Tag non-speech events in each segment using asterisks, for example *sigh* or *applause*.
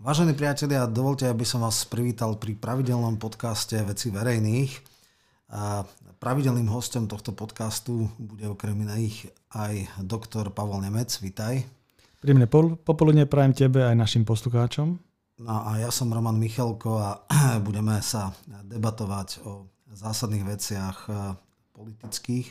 Vážení priatelia, dovolte, aby som vás privítal pri pravidelnom podcaste Veci verejných. A pravidelným hostom tohto podcastu bude okrem iných aj doktor Pavel Nemec. Vítaj. Príjemné popoludne prajem tebe aj našim poslucháčom. No a ja som Roman Michalko a *clears throat* budeme sa debatovať o zásadných veciach politických,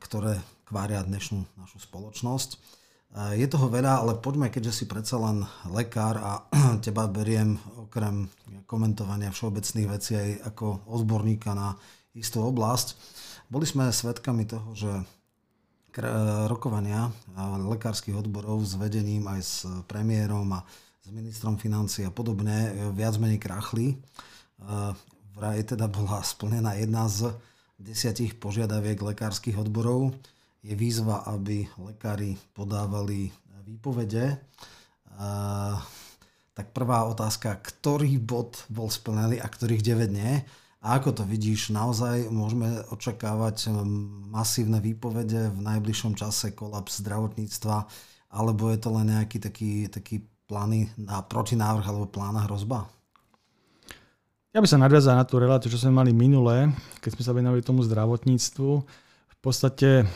ktoré kvária dnešnú našu spoločnosť. Je toho veľa, ale poďme, keďže si predsa len lekár a *clears throat* teba beriem okrem komentovania všeobecných vecí aj ako odborníka na istú oblasť. Boli sme svedkami toho, že rokovania lekárskych odborov s vedením aj s premiérom a s ministrom financí a podobne viac menej krachli. Vraj teda bola splnená jedna z desiatich požiadaviek lekárskych odborov je výzva, aby lekári podávali výpovede. Tak prvá otázka, ktorý bod bol splnený a ktorých 9 nie? A ako to vidíš, naozaj môžeme očakávať masívne výpovede v najbližšom čase, kolaps zdravotníctva, alebo je to len nejaký taký, taký plány na protinávrh alebo plána hrozba? Ja by sa nadviazal na tú reláciu, čo sme mali minulé, keď sme sa venovali tomu zdravotníctvu. V podstate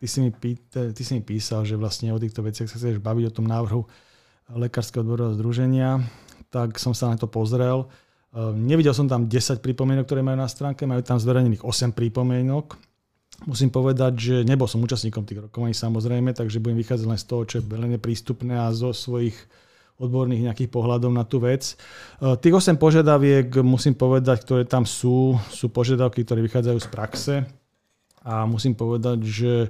Ty si, mi pýta, ty si mi písal, že vlastne o týchto veciach sa chceš baviť o tom návrhu Lekárskeho odborového združenia, tak som sa na to pozrel. Ehm, nevidel som tam 10 pripomienok, ktoré majú na stránke, majú tam zverejnených 8 pripomienok. Musím povedať, že nebol som účastníkom tých rokovaní samozrejme, takže budem vychádzať len z toho, čo je veľmi prístupné a zo svojich odborných nejakých pohľadov na tú vec. Ehm, tých 8 požiadaviek, musím povedať, ktoré tam sú, sú požiadavky, ktoré vychádzajú z praxe a musím povedať, že e,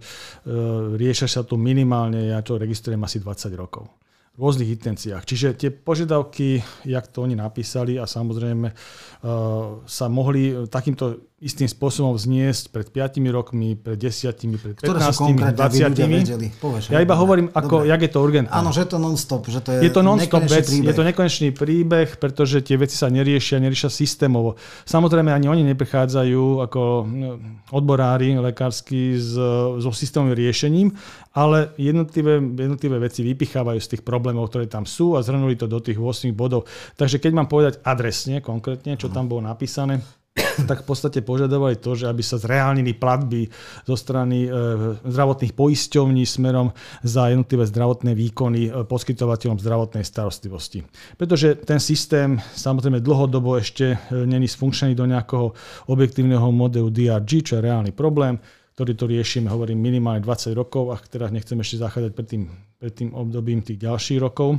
riešia sa tu minimálne, ja to registrujem asi 20 rokov rôznych intenciách. Čiže tie požiadavky, jak to oni napísali a samozrejme e, sa mohli takýmto istým spôsobom vzniesť pred 5 rokmi, pred 10, pred 15, 20. Ja iba hovorím, ako, jak je to urgentné. Áno, že je to non-stop. Že to je, je to non-stop vec, príbeh. je to nekonečný príbeh, pretože tie veci sa neriešia, neriešia systémovo. Samozrejme, ani oni neprichádzajú ako odborári lekársky so systémovým riešením, ale jednotlivé, jednotlivé veci vypichávajú z tých problémov, ktoré tam sú a zhrnuli to do tých 8 bodov. Takže keď mám povedať adresne, konkrétne, čo tam bolo napísané, tak v podstate požadovali to, že aby sa zreálnili platby zo strany e, zdravotných poisťovní smerom za jednotlivé zdravotné výkony e, poskytovateľom zdravotnej starostlivosti. Pretože ten systém samozrejme dlhodobo ešte e, není sfunkčený do nejakého objektívneho modelu DRG, čo je reálny problém ktorý to riešime, hovorím, minimálne 20 rokov a teraz nechcem ešte zachádzať pred tým, pred tým obdobím tých ďalších rokov.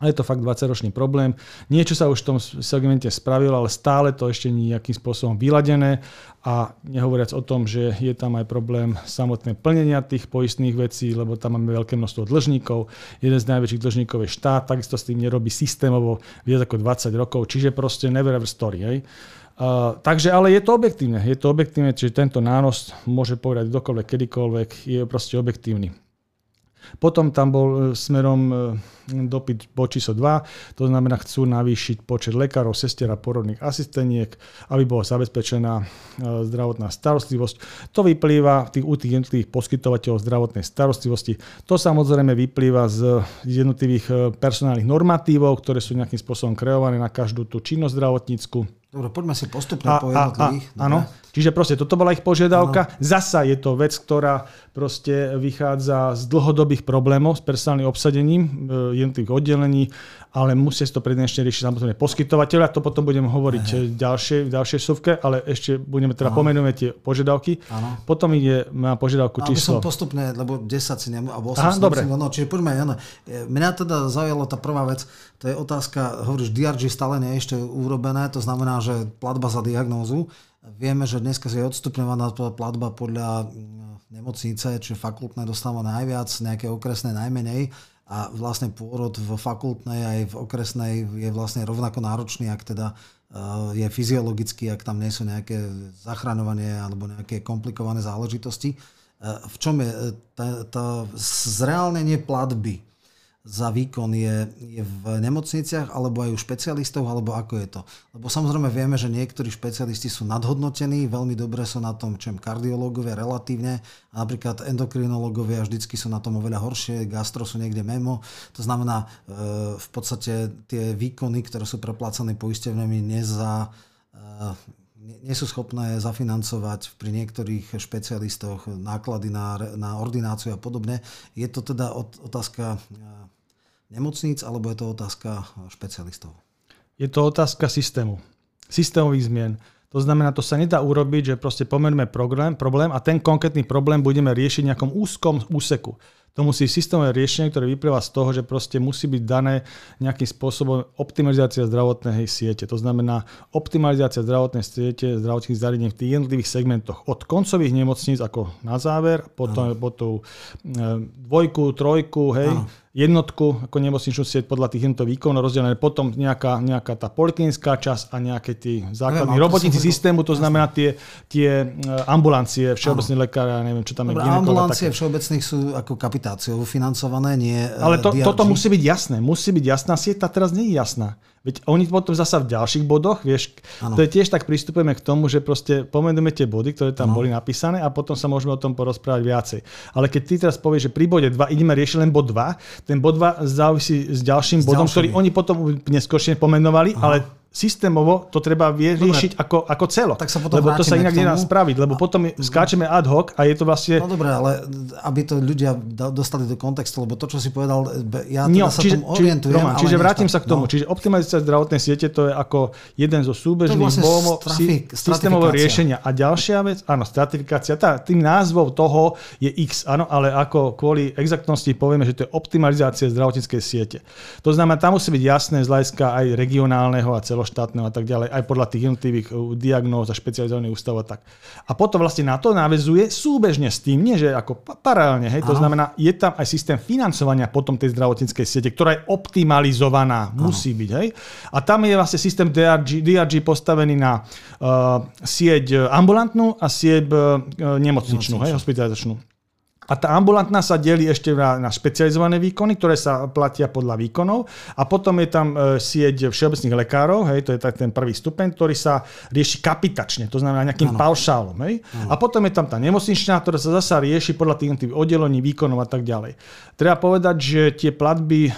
A je to fakt 20-ročný problém. Niečo sa už v tom segmente spravilo, ale stále to ešte nejakým spôsobom vyladené a nehovoriac o tom, že je tam aj problém samotné plnenia tých poistných vecí, lebo tam máme veľké množstvo dlžníkov. Jeden z najväčších dlžníkov je štát, takisto s tým nerobí systémovo viac ako 20 rokov, čiže proste never ever story. Hej. Uh, takže, ale je to objektívne. Je to objektívne, čiže tento nános môže povedať kdokoľvek, kedykoľvek, je proste objektívny. Potom tam bol e, smerom e, dopyt po číslo 2, to znamená chcú navýšiť počet lekárov, sestier a porodných asisteniek, aby bola zabezpečená zdravotná starostlivosť. To vyplýva u tých jednotlivých poskytovateľov zdravotnej starostlivosti. To samozrejme vyplýva z jednotlivých personálnych normatívov, ktoré sú nejakým spôsobom kreované na každú tú činnosť zdravotnícku Dobre, poďme si postupne a, po jednotlivých. Áno, čiže proste toto bola ich požiadavka. Ano. Zasa je to vec, ktorá proste vychádza z dlhodobých problémov s personálnym obsadením e, jednotlivých oddelení ale musia si to prednečne riešiť samozrejme poskytovateľa. To potom budem hovoriť Aha. ďalšie, v ďalšej suvke, ale ešte budeme teda pomenúť tie požiadavky. Ano. Potom ide na požiadavku číslo... Aby som postupne, lebo 10 si nemôžem, alebo 8 Aha, dobre. No, čiže poďme, Jana. Mňa teda zaujala tá prvá vec, to je otázka, hovoríš, DRG stále nie je ešte urobené, to znamená, že platba za diagnózu. Vieme, že dneska je odstupňovaná platba podľa mm, nemocnice, čiže fakultné dostáva najviac, nejaké okresné najmenej a vlastne pôrod v fakultnej aj v okresnej je vlastne rovnako náročný, ak teda eh, je fyziologický, ak tam nie sú nejaké zachraňovanie alebo nejaké komplikované záležitosti. Eh, v čom je to zreálnenie platby? Za výkon je, je v nemocniciach, alebo aj u špecialistov, alebo ako je to? Lebo samozrejme vieme, že niektorí špecialisti sú nadhodnotení, veľmi dobre sú na tom, čem kardiológovia relatívne, a napríklad endokrinológovia vždycky sú na tom oveľa horšie, gastro sú niekde memo. To znamená, e, v podstate tie výkony, ktoré sú preplácané poistevnými, neza, e, nie sú schopné zafinancovať pri niektorých špecialistoch náklady na, na ordináciu a podobne. Je to teda otázka nemocníc, alebo je to otázka špecialistov? Je to otázka systému, systémových zmien. To znamená, to sa nedá urobiť, že proste pomerme problém, problém a ten konkrétny problém budeme riešiť v nejakom úzkom úseku. To musí systémové riešenie, ktoré vyplýva z toho, že proste musí byť dané nejakým spôsobom optimalizácia zdravotnej siete. To znamená optimalizácia zdravotnej siete, zdravotných zariadení v tých jednotlivých segmentoch. Od koncových nemocníc ako na záver, potom, potom e, dvojku, trojku, hej, Aha jednotku ako nemocničnú sieť podľa tých jednotok výkonov rozdelené, potom nejaká, nejaká tá poliklinická časť a nejaké tí základní neviem, robotníci systému, to znamená tie, tie e, ambulancie, všeobecní lekára, neviem, čo tam Dobre, je. Ambulancie všeobecných sú ako kapitáciou financované, nie e, Ale to, toto musí byť jasné, musí byť jasná sieť, tá teraz nie je jasná. Veď oni potom zasa v ďalších bodoch, vieš, ano. to je tiež tak pristupujeme k tomu, že proste pomenujeme tie body, ktoré tam ano. boli napísané a potom sa môžeme o tom porozprávať viacej. Ale keď ty teraz povieš, že pri bode 2 ideme riešiť len bod 2, ten bod 2 závisí s ďalším s bodom, ďalšími. ktorý oni potom neskôršie pomenovali, Aha. ale systémovo to treba vyriešiť ako, ako celo. Tak sa potom lebo to sa inak nedá spraviť, lebo potom skáčeme ad hoc a je to vlastne... No dobre, ale aby to ľudia dostali do kontextu, lebo to, čo si povedal, ja teda no, sa čiže, tomu orientujem. Roman, čiže vrátim sa k tomu. No. Čiže optimalizácia zdravotnej siete to je ako jeden zo súbežných vlastne strafik, systémového riešenia. A ďalšia vec, áno, stratifikácia, tá, tým názvom toho je X, áno, ale ako kvôli exaktnosti povieme, že to je optimalizácia zdravotníckej siete. To znamená, tam musí byť jasné z hľadiska aj regionálneho a celo celoštátneho a tak ďalej, aj podľa tých jednotlivých uh, diagnóz a špecializovaných ústavov a tak. A potom vlastne na to návezuje súbežne s tým, nie že ako paralelne, hej, to znamená, je tam aj systém financovania potom tej zdravotníckej siete, ktorá je optimalizovaná, Aha. musí byť. Hej. A tam je vlastne systém DRG, DRG postavený na uh, sieť ambulantnú a sieť uh, nemocničnú, hej, hospitalizačnú. A tá ambulantná sa delí ešte na, na špecializované výkony, ktoré sa platia podľa výkonov. A potom je tam e, sieť všeobecných lekárov, hej, to je tak ten prvý stupeň, ktorý sa rieši kapitačne, to znamená nejakým ano. paušálom. Hej. A potom je tam tá nemocničná, ktorá sa zasa rieši podľa tých oddelení výkonov a tak ďalej. Treba povedať, že tie platby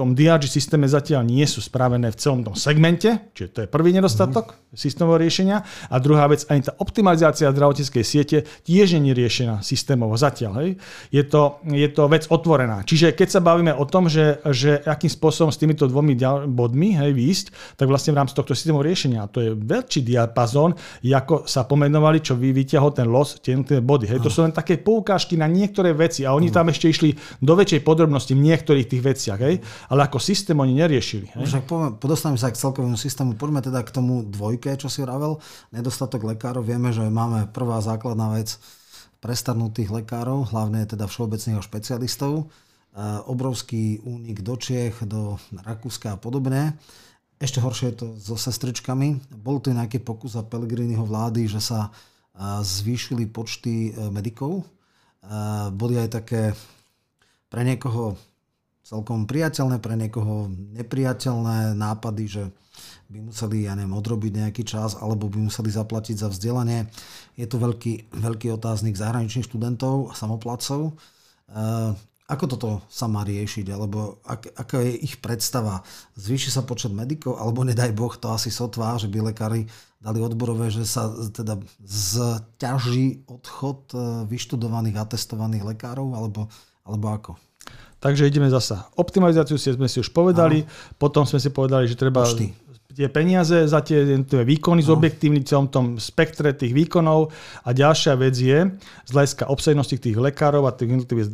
tom DRG systéme zatiaľ nie sú spravené v celom tom segmente, čiže to je prvý nedostatok mm-hmm. systémového riešenia. A druhá vec, ani tá optimalizácia zdravotníckej siete tiež nie je riešená systémovo zatiaľ. Hej. Je, to, je to vec otvorená. Čiže keď sa bavíme o tom, že, že akým spôsobom s týmito dvomi bodmi hej, výjsť, tak vlastne v rámci tohto systémového riešenia, to je väčší diapazón, ako sa pomenovali, čo vy vyťahol ten los, tie body. Hej. To sú len také poukážky na niektoré veci a oni tam ešte išli do väčšej podrobnosti v niektorých tých veciach. Hej ale ako systém oni neriešili. Však podostaneme sa k celkovému systému. Poďme teda k tomu dvojke, čo si vravel. Nedostatok lekárov. Vieme, že máme prvá základná vec prestarnutých lekárov, hlavne teda všeobecných špecialistov. Obrovský únik do Čiech, do Rakúska a podobne. Ešte horšie je to so sestričkami. Bol tu nejaký pokus za Pelegriniho vlády, že sa zvýšili počty e, medikov. Boli aj také pre niekoho celkom priateľné, pre niekoho nepriateľné nápady, že by museli, ja neviem, odrobiť nejaký čas, alebo by museli zaplatiť za vzdelanie. Je tu veľký, veľký otáznik zahraničných študentov a samoplacov. E, ako toto sa má riešiť, alebo ak, aká je ich predstava? Zvýši sa počet medikov, alebo nedaj Boh, to asi sotva, že by lekári dali odborové, že sa teda zťaží odchod e, vyštudovaných, atestovaných lekárov, alebo, alebo ako? Takže ideme zasa. Optimalizáciu si sme si už povedali, Aha. potom sme si povedali, že treba Počty. tie peniaze za tie výkony zobjektívniť celom tom spektre tých výkonov. A ďalšia vec je, z hľadiska obsadenosti tých lekárov a tých jednotlivých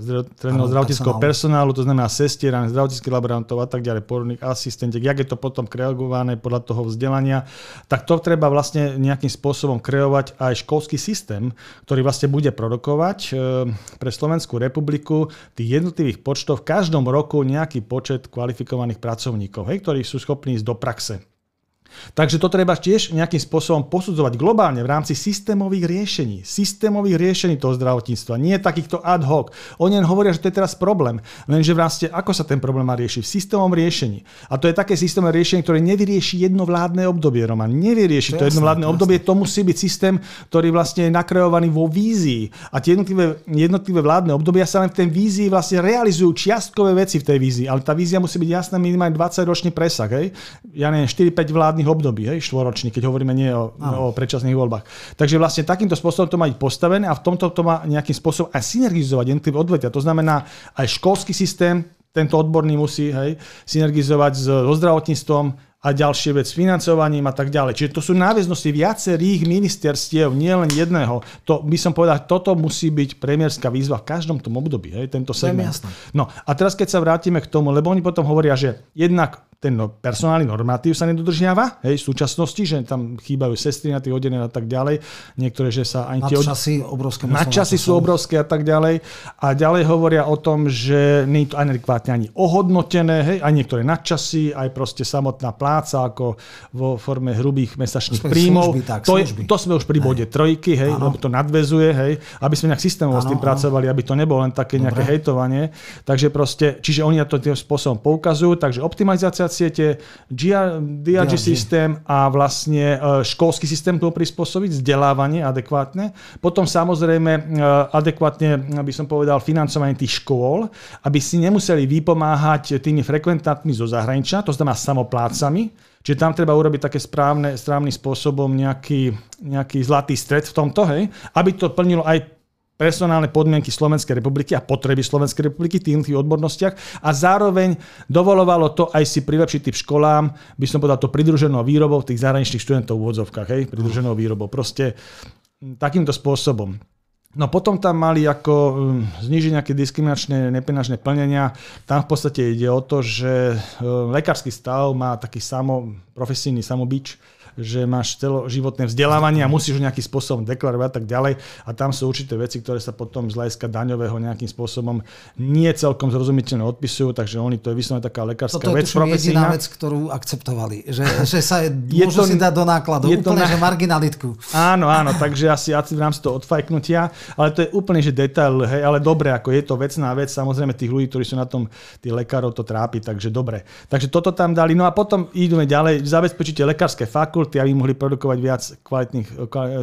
zdravotníckého personálu, to znamená sestier, zdravotníckých laborantov a tak ďalej, porodných asistentiek, jak je to potom kreagované podľa toho vzdelania, tak to treba vlastne nejakým spôsobom kreovať aj školský systém, ktorý vlastne bude produkovať e, pre Slovenskú republiku tých jednotlivých počtov v každom roku nejaký počet kvalifikovaných pracovníkov, hej, ktorí sú schopní ísť do praxe. Takže to treba tiež nejakým spôsobom posudzovať globálne v rámci systémových riešení. Systémových riešení toho zdravotníctva, nie takýchto ad hoc. Oni len hovoria, že to je teraz problém. Lenže vlastne ako sa ten problém má riešiť? V systémovom riešení. A to je také systémové riešenie, ktoré nevyrieši jednovládne obdobie, Roman. Nevyrieši to, to jednovládne jasné, obdobie. To musí byť systém, ktorý vlastne je nakreovaný vo vízii. A tie jednotlivé, jednotlivé vládne obdobia sa len v tej vízii vlastne realizujú čiastkové veci v tej vízii. Ale tá vízia musí byť jasná minimálne 20 ročný presah. Hej? Ja neviem, 4-5 vládnych období, hej, štvoročný, keď hovoríme nie o, o predčasných voľbách. Takže vlastne takýmto spôsobom to má byť postavené a v tomto to má nejakým spôsobom aj synergizovať jednotlivé odvetia. To znamená aj školský systém, tento odborný musí hej, synergizovať so zdravotníctvom, a ďalšie vec s financovaním a tak ďalej. Čiže to sú náväznosti viacerých ministerstiev, nielen jedného. To by som povedal, toto musí byť premiérska výzva v každom tom období, hej, tento segment. No a teraz keď sa vrátime k tomu, lebo oni potom hovoria, že jednak ten no, personálny normatív sa nedodržiava, hej, v súčasnosti, že tam chýbajú sestry na tých oddeleniach a tak ďalej. Niektoré, že sa ani tie... Nadčasy obrovské. Nadčasy sú obrovské a tak ďalej. A ďalej hovoria o tom, že nie je to adekvátne ani ohodnotené, hej, aj niektoré nadčasy, aj proste samotná pláca, ako vo forme hrubých mesačných príjmov. Služby, tak, to, je, to sme už pri bode trojky, hej, lebo to nadvezuje, hej, aby sme nejak systémovo s tým pracovali, aby to nebolo len také Dobre. nejaké hejtovanie. Takže proste, čiže oni na to tým spôsobom poukazujú, takže optimalizácia siete, DRG systém a vlastne e, školský systém tomu prispôsobiť, vzdelávanie adekvátne. Potom samozrejme e, adekvátne, by som povedal, financovanie tých škôl, aby si nemuseli vypomáhať tými frekventantmi zo zahraničia, to znamená samoplácami, Čiže tam treba urobiť také správne, správnym spôsobom nejaký, nejaký zlatý stred v tomto, hej, aby to plnilo aj personálne podmienky Slovenskej republiky a potreby Slovenskej republiky v tých odbornostiach a zároveň dovolovalo to aj si prilepšiť tým školám, by som povedal, to pridruženou výrobou tých zahraničných študentov v úvodzovkách, hej, pridruženou výrobou. Proste takýmto spôsobom. No potom tam mali ako znižiť nejaké diskriminačné nepenačné plnenia. Tam v podstate ide o to, že lekársky stav má taký samo, profesijný samobič, že máš celoživotné vzdelávanie a musíš ho nejakým spôsobom deklarovať a tak ďalej. A tam sú určité veci, ktoré sa potom z hľadiska daňového nejakým spôsobom nie celkom zrozumiteľne odpisujú, takže oni to je vyslovene taká lekárska Toto vec. Toto je jediná vec, ktorú akceptovali, že, *laughs* že sa je, môžu to, si dať do nákladu, je úplne, to na... že marginalitku. Áno, áno, takže asi, asi v rámci toho odfajknutia, ale to je úplne, že detail, hej, ale dobre, ako je to vecná vec, samozrejme tých ľudí, ktorí sú na tom, tých lekárov to trápi, takže dobre. Takže toto tam dali, no a potom ideme ďalej, zabezpečíte lekárske fakulty, fakulty, aby mohli produkovať viac kvalitných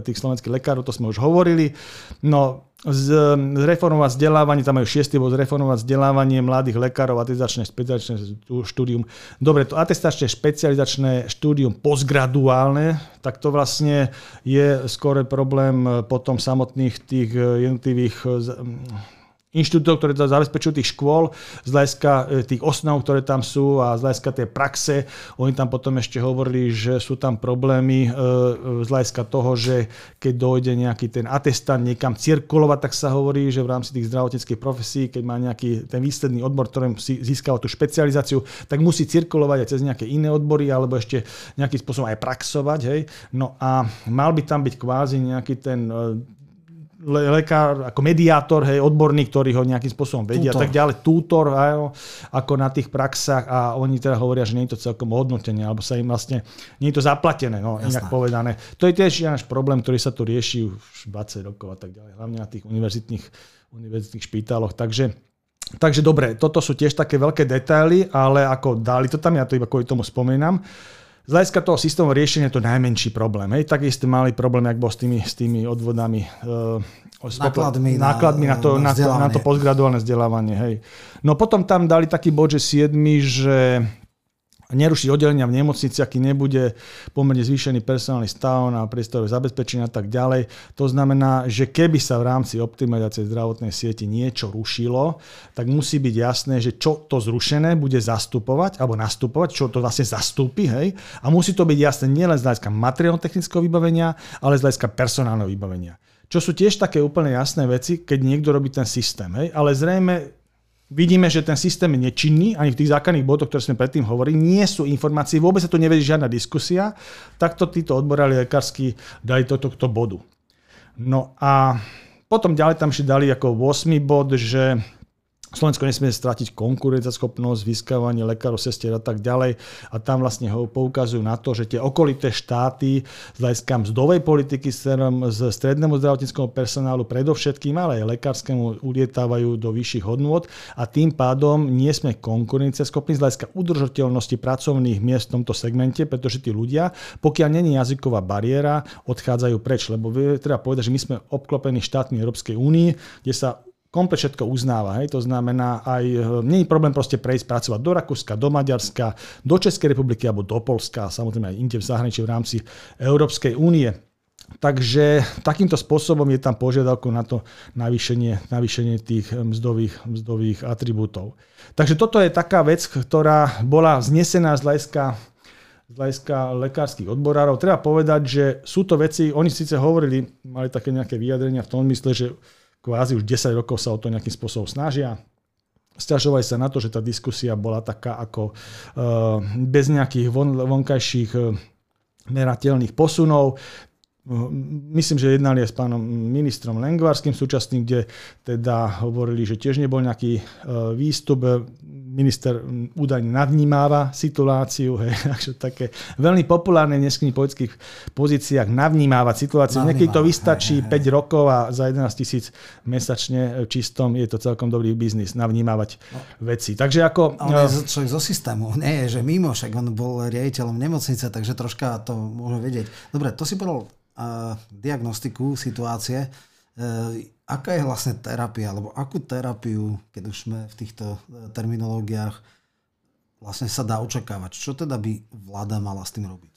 tých slovenských lekárov, to sme už hovorili. No, z, zreformovať vzdelávanie, tam majú šiestý bod, zreformovať vzdelávanie mladých lekárov, atestačné špecializačné štúdium. Dobre, to atestačné špecializačné štúdium postgraduálne, tak to vlastne je skôr problém potom samotných tých jednotlivých inštitútov, ktoré zabezpečujú tých škôl, z hľadiska e, tých osnov, ktoré tam sú a z hľadiska tej praxe. Oni tam potom ešte hovorili, že sú tam problémy e, z hľadiska toho, že keď dojde nejaký ten atestant niekam cirkulovať, tak sa hovorí, že v rámci tých zdravotníckých profesí, keď má nejaký ten výsledný odbor, ktorým si získava tú špecializáciu, tak musí cirkulovať aj cez nejaké iné odbory alebo ešte nejakým spôsobom aj praxovať. Hej? No a mal by tam byť kvázi nejaký ten e, lekár, ako mediátor, hej, odborník, ktorý ho nejakým spôsobom vedia a tak ďalej, tútor, aj, ako na tých praxách a oni teda hovoria, že nie je to celkom hodnotenie, alebo sa im vlastne, nie je to zaplatené, no, inak povedané. To je tiež náš problém, ktorý sa tu rieši už 20 rokov a tak ďalej, hlavne na tých univerzitných, univerzitných špitáloch. Takže Takže dobre, toto sú tiež také veľké detaily, ale ako dali to tam, ja to iba kvôli tomu spomínam. Z hľadiska toho systému riešenia je to najmenší problém. Hej. Takisto mali problém, ak bol s tými, s tými odvodami, uh, nákladmi, nákladmi na, na, to, na, to, na to postgraduálne vzdelávanie. Hej. No potom tam dali taký bod, že 7, že nerušiť oddelenia v nemocnici, aký nebude pomerne zvýšený personálny stav na priestorové zabezpečenie a tak ďalej. To znamená, že keby sa v rámci optimalizácie zdravotnej siete niečo rušilo, tak musí byť jasné, že čo to zrušené bude zastupovať alebo nastupovať, čo to vlastne zastúpi. Hej? A musí to byť jasné nielen z hľadiska materiálno-technického vybavenia, ale z hľadiska personálneho vybavenia. Čo sú tiež také úplne jasné veci, keď niekto robí ten systém. Hej? Ale zrejme Vidíme, že ten systém je nečinný, ani v tých základných bodoch, ktoré sme predtým hovorili, nie sú informácie, vôbec sa tu nevedí žiadna diskusia, takto títo odborári lekársky dali to tohto bodu. No a potom ďalej tam ešte dali ako 8. bod, že Slovensko nesmie stratiť konkurenceschopnosť, vyskávanie lekárov, sestier a tak ďalej. A tam vlastne ho poukazujú na to, že tie okolité štáty z hľadiska mzdovej politiky z strednému zdravotníckého personálu predovšetkým, ale aj lekárskému ulietávajú do vyšších hodnôt a tým pádom nie sme konkurenceschopní z hľadiska udržateľnosti pracovných miest v tomto segmente, pretože tí ľudia, pokiaľ není jazyková bariéra, odchádzajú preč. Lebo treba povedať, že my sme obklopení štátmi Európskej únie, kde sa komplet všetko uznáva. Hej. To znamená, aj nie je problém proste prejsť pracovať do Rakúska, do Maďarska, do Českej republiky alebo do Polska, samozrejme aj inde v zahraničí v rámci Európskej únie. Takže takýmto spôsobom je tam požiadavku na to navýšenie, navýšenie tých mzdových, mzdových atribútov. Takže toto je taká vec, ktorá bola znesená z hľadiska z hľadiska lekárskych odborárov. Treba povedať, že sú to veci, oni síce hovorili, mali také nejaké vyjadrenia v tom mysle, že kvázi už 10 rokov sa o to nejakým spôsobom snažia. Sťažovali sa na to, že tá diskusia bola taká ako uh, bez nejakých von, vonkajších uh, merateľných posunov. Myslím, že jednali aj s pánom ministrom Lengvarským súčasným, kde teda hovorili, že tiež nebol nejaký výstup minister údajne nadvnímáva situáciu, hej, *laughs* takže také veľmi populárne v dneských politických pozíciách navnímávať situáciu. Navnímáva, Niekedy to vystačí hej, hej. 5 rokov a za 11 tisíc mesačne čistom je to celkom dobrý biznis, navnímavať no. veci. Takže ako... On je človek zo systému, *laughs* nie je, že mimo, však on bol riaditeľom nemocnice, takže troška to môže vedieť. Dobre, to si povedal uh, diagnostiku situácie. Uh, aká je vlastne terapia, alebo akú terapiu, keď už sme v týchto e, terminológiách, vlastne sa dá očakávať. Čo teda by vláda mala s tým robiť?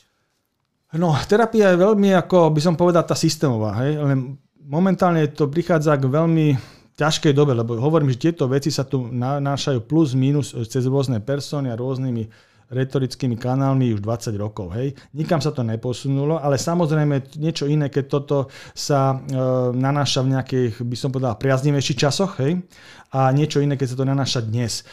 No, terapia je veľmi, ako by som povedal, tá systémová. Hej? Len momentálne to prichádza k veľmi ťažkej dobe, lebo hovorím, že tieto veci sa tu nanášajú plus minus cez rôzne persony a rôznymi retorickými kanálmi už 20 rokov. Hej. Nikam sa to neposunulo, ale samozrejme niečo iné, keď toto sa e, nanáša v nejakých, by som povedal, priaznivejších časoch, hej, a niečo iné, keď sa to nanáša dnes.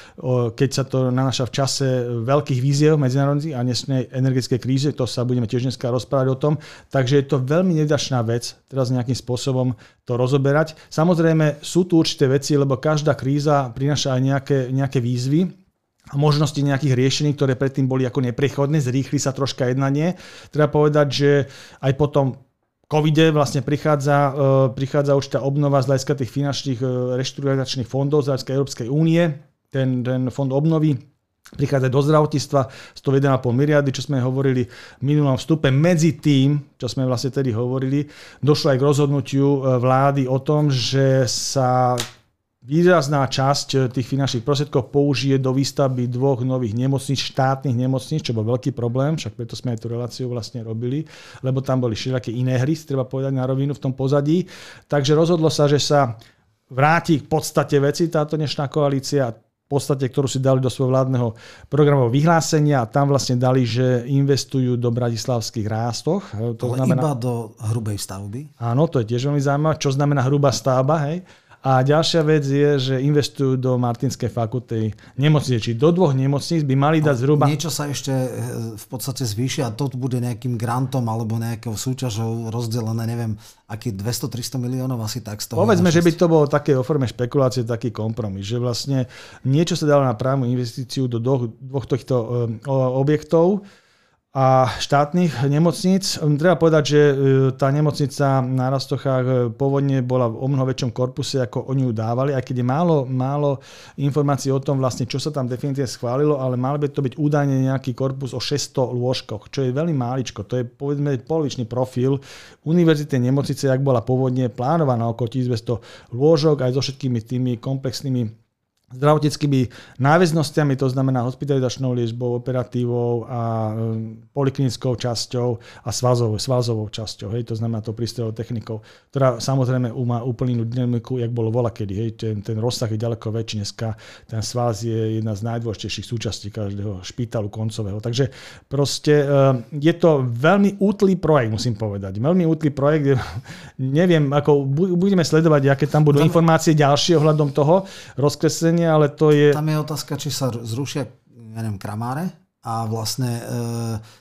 Keď sa to nanáša v čase veľkých víziev medzinárodných a dnešnej energetickej kríze, to sa budeme tiež dneska rozprávať o tom. Takže je to veľmi nedačná vec, teraz nejakým spôsobom to rozoberať. Samozrejme sú tu určité veci, lebo každá kríza prináša aj nejaké, nejaké výzvy, a možnosti nejakých riešení, ktoré predtým boli ako neprechodné, zrýchli sa troška jednanie. Treba povedať, že aj potom covide vlastne prichádza, e, prichádza určitá obnova z hľadiska tých finančných e, reštrukturizačných fondov z hľadiska Európskej únie, ten, ten fond obnovy prichádza do zdravotníctva 101,5 miliardy, čo sme hovorili v minulom vstupe. Medzi tým, čo sme vlastne tedy hovorili, došlo aj k rozhodnutiu e, vlády o tom, že sa Výrazná časť eh, tých finančných prostriedkov použije do výstavby dvoch nových nemocníc, štátnych nemocníc, čo bol veľký problém, však preto sme aj tú reláciu vlastne robili, lebo tam boli všelijaké iné hry, treba povedať na rovinu v tom pozadí. Takže rozhodlo sa, že sa vráti k podstate veci táto dnešná koalícia, v podstate, ktorú si dali do svojho vládneho programového vyhlásenia a tam vlastne dali, že investujú do bratislavských rástoch. To Ale znamená, iba do hrubej stavby? Áno, to je tiež veľmi zaujímavé. Čo znamená hrubá stavba? Hej? A ďalšia vec je, že investujú do Martinskej fakulty nemocnice. Či do dvoch nemocníc by mali dať zhruba... Niečo sa ešte eh, v podstate zvýši a to bude nejakým grantom alebo nejakou súťažou rozdelené, neviem, aký 200-300 miliónov asi tak z toho. Povedzme, že by to bolo také o forme špekulácie, taký kompromis, že vlastne niečo sa dalo na právnu investíciu do dvoch, dvoch týchto eh, objektov, a štátnych nemocníc. Treba povedať, že e, tá nemocnica na Rastochách e, pôvodne bola v o mnoho väčšom korpuse, ako oni ju dávali, aj keď je málo, málo informácií o tom, vlastne, čo sa tam definitívne schválilo, ale mal by to byť údajne nejaký korpus o 600 lôžkoch, čo je veľmi máličko. To je povedzme polovičný profil univerzitnej nemocnice, ak bola pôvodne plánovaná okolo 1200 lôžok, aj so všetkými tými komplexnými zdravotníckými náväznostiami, to znamená hospitalizačnou liečbou, operatívou a um, poliklinickou časťou a svazovou, svazovou časťou, hej, to znamená to prístrojovou technikou, ktorá samozrejme má úplnú dynamiku, jak bolo vola kedy, hej, ten, ten rozsah je ďaleko väčší dneska, ten svaz je jedna z najdôležitejších súčastí každého špítalu koncového, takže proste um, je to veľmi útlý projekt, musím povedať, veľmi útlý projekt, neviem, ako budeme sledovať, aké tam budú informácie ďalšie ohľadom toho rozkreslenia riešenie, ale to je... Tam je otázka, či sa zrušia ja neviem, kramáre, a vlastne e,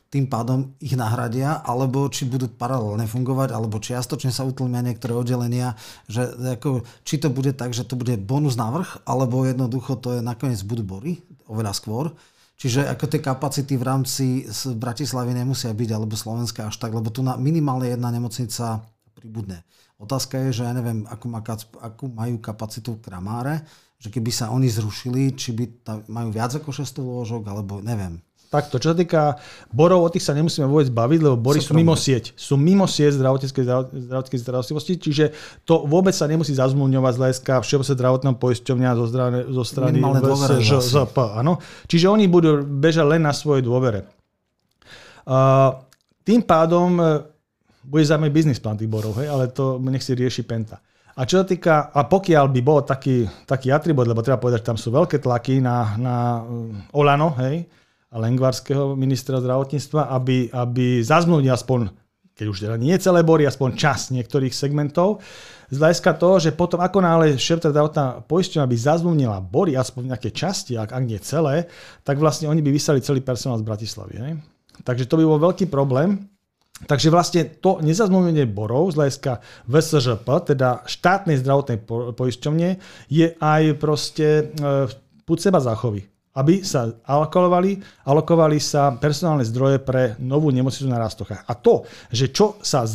tým pádom ich nahradia, alebo či budú paralelne fungovať, alebo čiastočne sa utlmia niektoré oddelenia, že ako, či to bude tak, že to bude bonus navrh, alebo jednoducho to je nakoniec budú bory, oveľa skôr. Čiže ako tie kapacity v rámci Bratislavy nemusia byť, alebo Slovenska až tak, lebo tu na minimálne jedna nemocnica pribudne. Otázka je, že ja neviem, akú, má, akú majú kapacitu kramáre, že keby sa oni zrušili, či by tam, majú viac ako 600 lôžok, alebo neviem. Takto, čo sa týka borov, o tých sa nemusíme vôbec baviť, lebo bory sú mimo sieť. Sú mimo sieť zdravotníckej, zdravotníckej starostlivosti, čiže to vôbec sa nemusí zazmluvňovať z hľadiska Všeobecného zdravotného poisťovňa zo strany, zo strany VSŽP. Áno. Čiže oni budú bežať len na svojej dôvere. Uh, tým pádom e, bude zaujímavý biznis plán tých borov, hej, ale to nech si rieši Penta. A čo sa týka, a pokiaľ by bol taký, taký atribút, lebo treba povedať, že tam sú veľké tlaky na, na e, Olano, hej, a Lengvarského ministra zdravotníctva, aby, aby zazmluvnil aspoň, keď už teda nie celé bory, aspoň čas niektorých segmentov. Z hľadiska toho, že potom ako náhle šéf zdravotná poisťovňa by zazmluvnila bory, aspoň nejaké časti, ak, ak nie celé, tak vlastne oni by vysali celý personál z Bratislavy. Hej? Takže to by bol veľký problém. Takže vlastne to nezazmluvnenie borov z hľadiska VSŽP, teda štátnej zdravotnej poisťovne, je aj proste e, púd seba záchovy aby sa alokovali, alokovali sa personálne zdroje pre novú nemocnicu na Rastochách. A to, že čo sa e,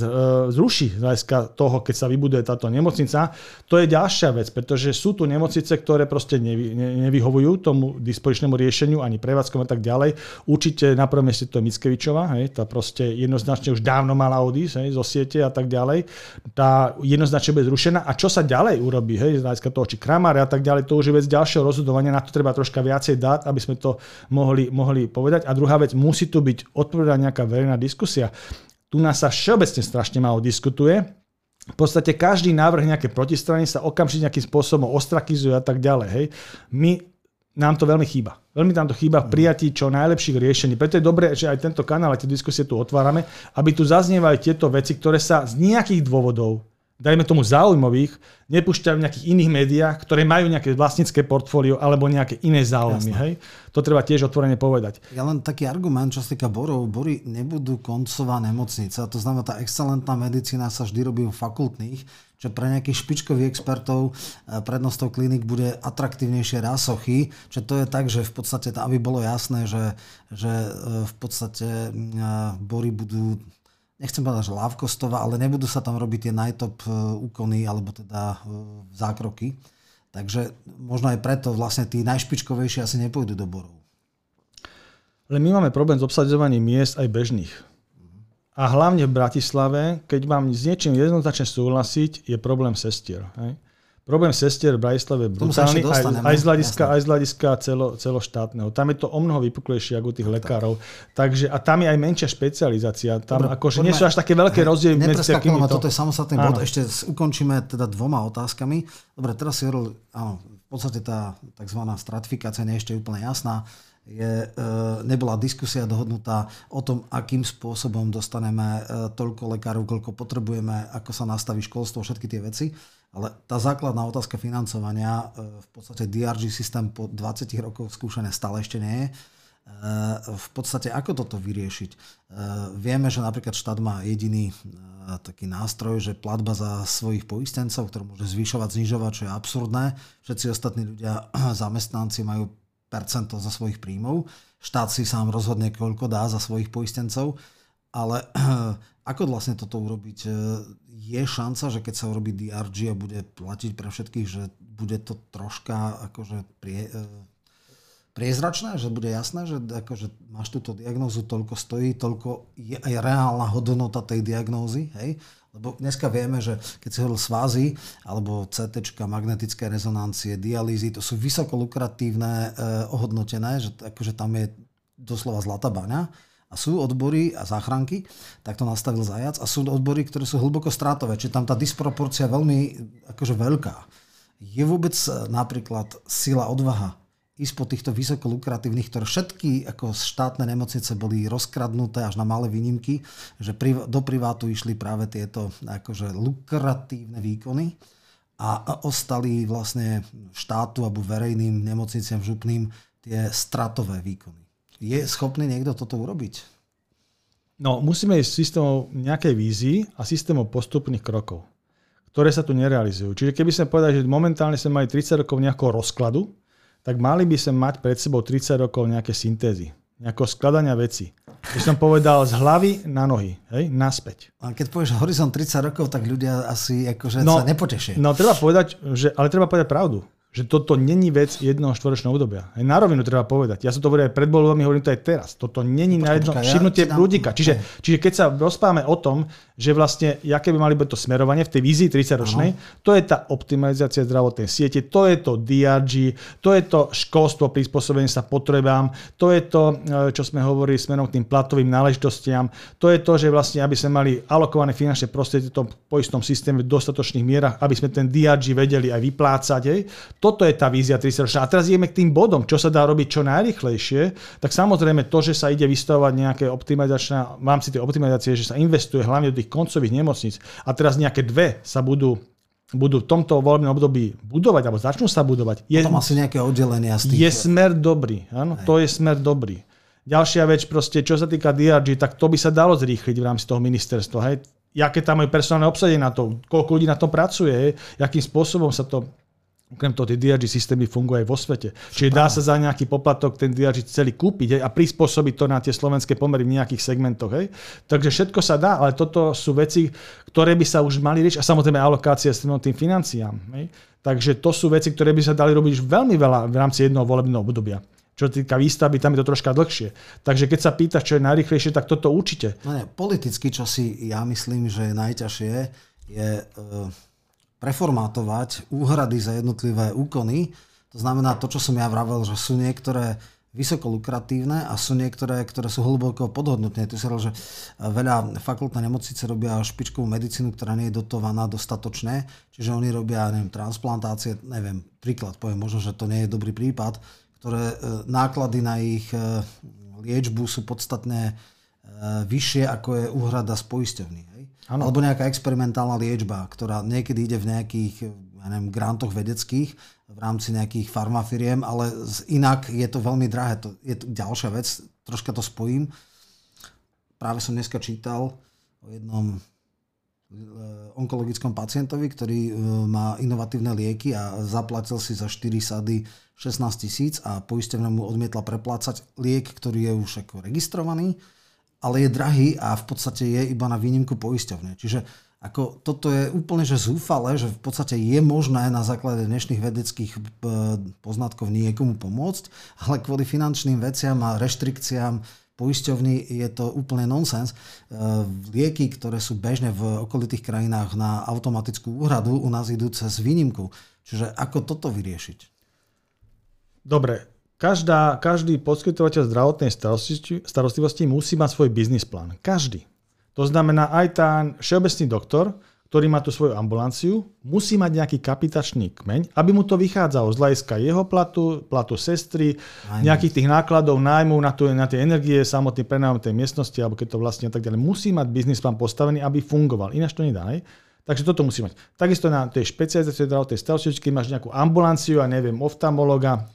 zruší z hľadiska toho, keď sa vybuduje táto nemocnica, to je ďalšia vec, pretože sú tu nemocnice, ktoré proste nevy, ne, nevyhovujú tomu dispozičnému riešeniu ani prevádzkom a tak ďalej. Určite na prvom mieste to je Mickevičová, hej, tá proste jednoznačne už dávno mala odísť hej, zo siete a tak ďalej. Tá jednoznačne bude zrušená. A čo sa ďalej urobí, hej, z hľadiska toho, či kramáre a tak ďalej, to už je vec ďalšieho rozhodovania, na to treba troška viacej dať dát, aby sme to mohli, mohli povedať. A druhá vec, musí tu byť odpovedaná nejaká verejná diskusia. Tu nás sa všeobecne strašne málo diskutuje. V podstate každý návrh nejaké protistrany sa okamžite nejakým spôsobom ostrakizuje a tak ďalej. Hej. My nám to veľmi chýba. Veľmi nám to chýba v prijatí čo najlepších riešení. Preto je dobré, že aj tento kanál, aj tie diskusie tu otvárame, aby tu zaznievali tieto veci, ktoré sa z nejakých dôvodov dajme tomu záujmových, nepúšťajú v nejakých iných médiách, ktoré majú nejaké vlastnícke portfólio alebo nejaké iné záujmy. Hej? To treba tiež otvorene povedať. Ja len taký argument, čo sa týka borov. Bory nebudú koncová nemocnica. To znamená, tá excelentná medicína sa vždy robí v fakultných, čo pre nejakých špičkových expertov eh, prednostov klinik bude atraktívnejšie rásochy. Čo to je tak, že v podstate, aby bolo jasné, že, že eh, v podstate eh, bory budú nechcem povedať, že lávkostová, ale nebudú sa tam robiť tie najtop e, úkony alebo teda e, zákroky. Takže možno aj preto vlastne tí najšpičkovejší asi nepôjdu do borov. Ale my máme problém s obsadzovaním miest aj bežných. A hlavne v Bratislave, keď mám s niečím jednoznačne súhlasiť, je problém sestier. Hej? Problém sestier v Bratislave je brutálny aj, aj z hľadiska, aj z hľadiska celo, celoštátneho. Tam je to o mnoho vypuklejšie ako u tých lekárov. Takže, a tam je aj menšia špecializácia. Tam Dobre, akože nie sú až také veľké rozdiely medzi takými. Toto je samostatný bod. Ešte ukončíme teda dvoma otázkami. Dobre, teraz si hovoril, áno, v podstate tá tzv. stratifikácia nie je ešte úplne jasná je, e, nebola diskusia dohodnutá o tom, akým spôsobom dostaneme e, toľko lekárov, koľko potrebujeme, ako sa nastaví školstvo, všetky tie veci. Ale tá základná otázka financovania, e, v podstate DRG systém po 20 rokoch skúšané stále ešte nie je. E, v podstate ako toto vyriešiť? E, vieme, že napríklad štát má jediný taký nástroj, že platba za svojich poistencov, ktorú môže zvyšovať, znižovať, čo je absurdné. Všetci ostatní ľudia, *clears throat* zamestnanci majú percento za svojich príjmov. Štát si sám rozhodne, koľko dá za svojich poistencov. Ale *clears throat* ako vlastne toto urobiť? Je šanca, že keď sa urobí DRG a bude platiť pre všetkých, že bude to troška akože prie, e, priezračné, že bude jasné, že akože máš túto diagnózu, toľko stojí, toľko je aj reálna hodnota tej diagnózy, hej? Lebo dneska vieme, že keď si hovoril svázy, alebo CT, magnetické rezonancie, dialýzy, to sú vysoko lukratívne, eh, ohodnotené, že akože tam je doslova zlatá baňa a sú odbory a záchranky, tak to nastavil Zajac, a sú odbory, ktoré sú hlboko strátové, čiže tam tá disproporcia je veľmi akože veľká. Je vôbec e, napríklad sila odvaha ísť po týchto vysoko lukratívnych, ktoré všetky ako štátne nemocnice boli rozkradnuté až na malé výnimky, že do privátu išli práve tieto akože lukratívne výkony a ostali vlastne štátu alebo verejným nemocniciam župným tie stratové výkony. Je schopný niekto toto urobiť? No, musíme ísť systémov nejakej vízii a systémov postupných krokov, ktoré sa tu nerealizujú. Čiže keby sme povedali, že momentálne sme mali 30 rokov nejakého rozkladu, tak mali by sme mať pred sebou 30 rokov nejaké syntézy, nejakého skladania veci. By som povedal z hlavy na nohy, hej, naspäť. A keď povieš horizont 30 rokov, tak ľudia asi akože no, sa nepotešia. No treba povedať, že, ale treba povedať pravdu že toto není vec jednoho štvoročného obdobia. Aj na rovinu treba povedať. Ja som to hovoril aj pred voľbami, hovorím to aj teraz. Toto není na jedno všimnutie ja prúdika. Čiže, čiže keď sa rozprávame o tom, že vlastne, aké by mali byť to smerovanie v tej vízii 30-ročnej, to je tá optimalizácia zdravotnej siete, to je to DRG, to je to školstvo prispôsobenie sa potrebám, to je to, e, čo sme hovorili smerom k tým platovým náležitostiam, to je to, že vlastne, aby sme mali alokované finančné prostriedky v tom poistnom systéme v dostatočných mierach, aby sme ten DRG vedeli aj vyplácať. Hej toto je tá vízia 30 ročná. A teraz ideme k tým bodom, čo sa dá robiť čo najrychlejšie, tak samozrejme to, že sa ide vystavovať nejaké optimalizačné, v rámci tej optimalizácie, že sa investuje hlavne do tých koncových nemocníc a teraz nejaké dve sa budú budú v tomto voľbnom období budovať, alebo začnú sa budovať. Je, Potom asi nejaké oddelenia z tých... Je smer dobrý, áno, to je smer dobrý. Ďalšia vec, proste, čo sa týka DRG, tak to by sa dalo zrýchliť v rámci toho ministerstva. Hej. Jaké tam je personálne obsadenie na to, koľko ľudí na to pracuje, hej. akým spôsobom sa to Okrem toho, tie DRG systémy fungujú aj vo svete. Čiže dá sa za nejaký poplatok ten DRG celý kúpiť hej, a prispôsobiť to na tie slovenské pomery v nejakých segmentoch. Hej. Takže všetko sa dá, ale toto sú veci, ktoré by sa už mali riešiť. A samozrejme alokácia s tým financiám. Hej. Takže to sú veci, ktoré by sa dali robiť už veľmi veľa v rámci jedného volebného obdobia. Čo týka výstavby, tam je to troška dlhšie. Takže keď sa pýtaš, čo je najrychlejšie, tak toto určite. No nie, politicky, čo si ja myslím, že je najťažšie, je... Uh preformátovať úhrady za jednotlivé úkony. To znamená to, čo som ja vravel, že sú niektoré vysoko lukratívne a sú niektoré, ktoré sú hlboko podhodnotné. Tu sa že veľa fakultné nemocnice robia špičkovú medicínu, ktorá nie je dotovaná dostatočne, čiže oni robia, neviem, transplantácie, neviem, príklad poviem, možno, že to nie je dobrý prípad, ktoré e, náklady na ich e, liečbu sú podstatne e, vyššie, ako je úhrada z poisťovní. Ano. Alebo nejaká experimentálna liečba, ktorá niekedy ide v nejakých ja neviem, grantoch vedeckých v rámci nejakých farmafiriem, ale inak je to veľmi drahé. To je to ďalšia vec, troška to spojím. Práve som dneska čítal o jednom e, onkologickom pacientovi, ktorý e, má inovatívne lieky a zaplatil si za 4 sady 16 tisíc a poisťovňa mu odmietla preplácať liek, ktorý je už ako registrovaný ale je drahý a v podstate je iba na výnimku poisťovne. Čiže ako toto je úplne že zúfale, že v podstate je možné na základe dnešných vedeckých e, poznatkov niekomu pomôcť, ale kvôli finančným veciam a reštrikciám poisťovní je to úplne nonsens. E, lieky, ktoré sú bežne v okolitých krajinách na automatickú úhradu, u nás idú cez výnimku. Čiže ako toto vyriešiť? Dobre, Každá, každý poskytovateľ zdravotnej starostlivosti, starostlivosti musí mať svoj biznis plán. Každý. To znamená, aj tá všeobecný doktor, ktorý má tú svoju ambulanciu, musí mať nejaký kapitačný kmeň, aby mu to vychádzalo z hľadiska jeho platu, platu sestry, Ajme. nejakých tých nákladov, nájmu na, tú, na tie energie, samotný prenajom tej miestnosti, alebo keď to vlastne tak ďalej. Musí mať biznis plán postavený, aby fungoval. Ináč to nedá. Takže toto musí mať. Takisto na tej špecializácii zdravotnej starostlivosti, keď máš nejakú ambulanciu a neviem, oftalmologa,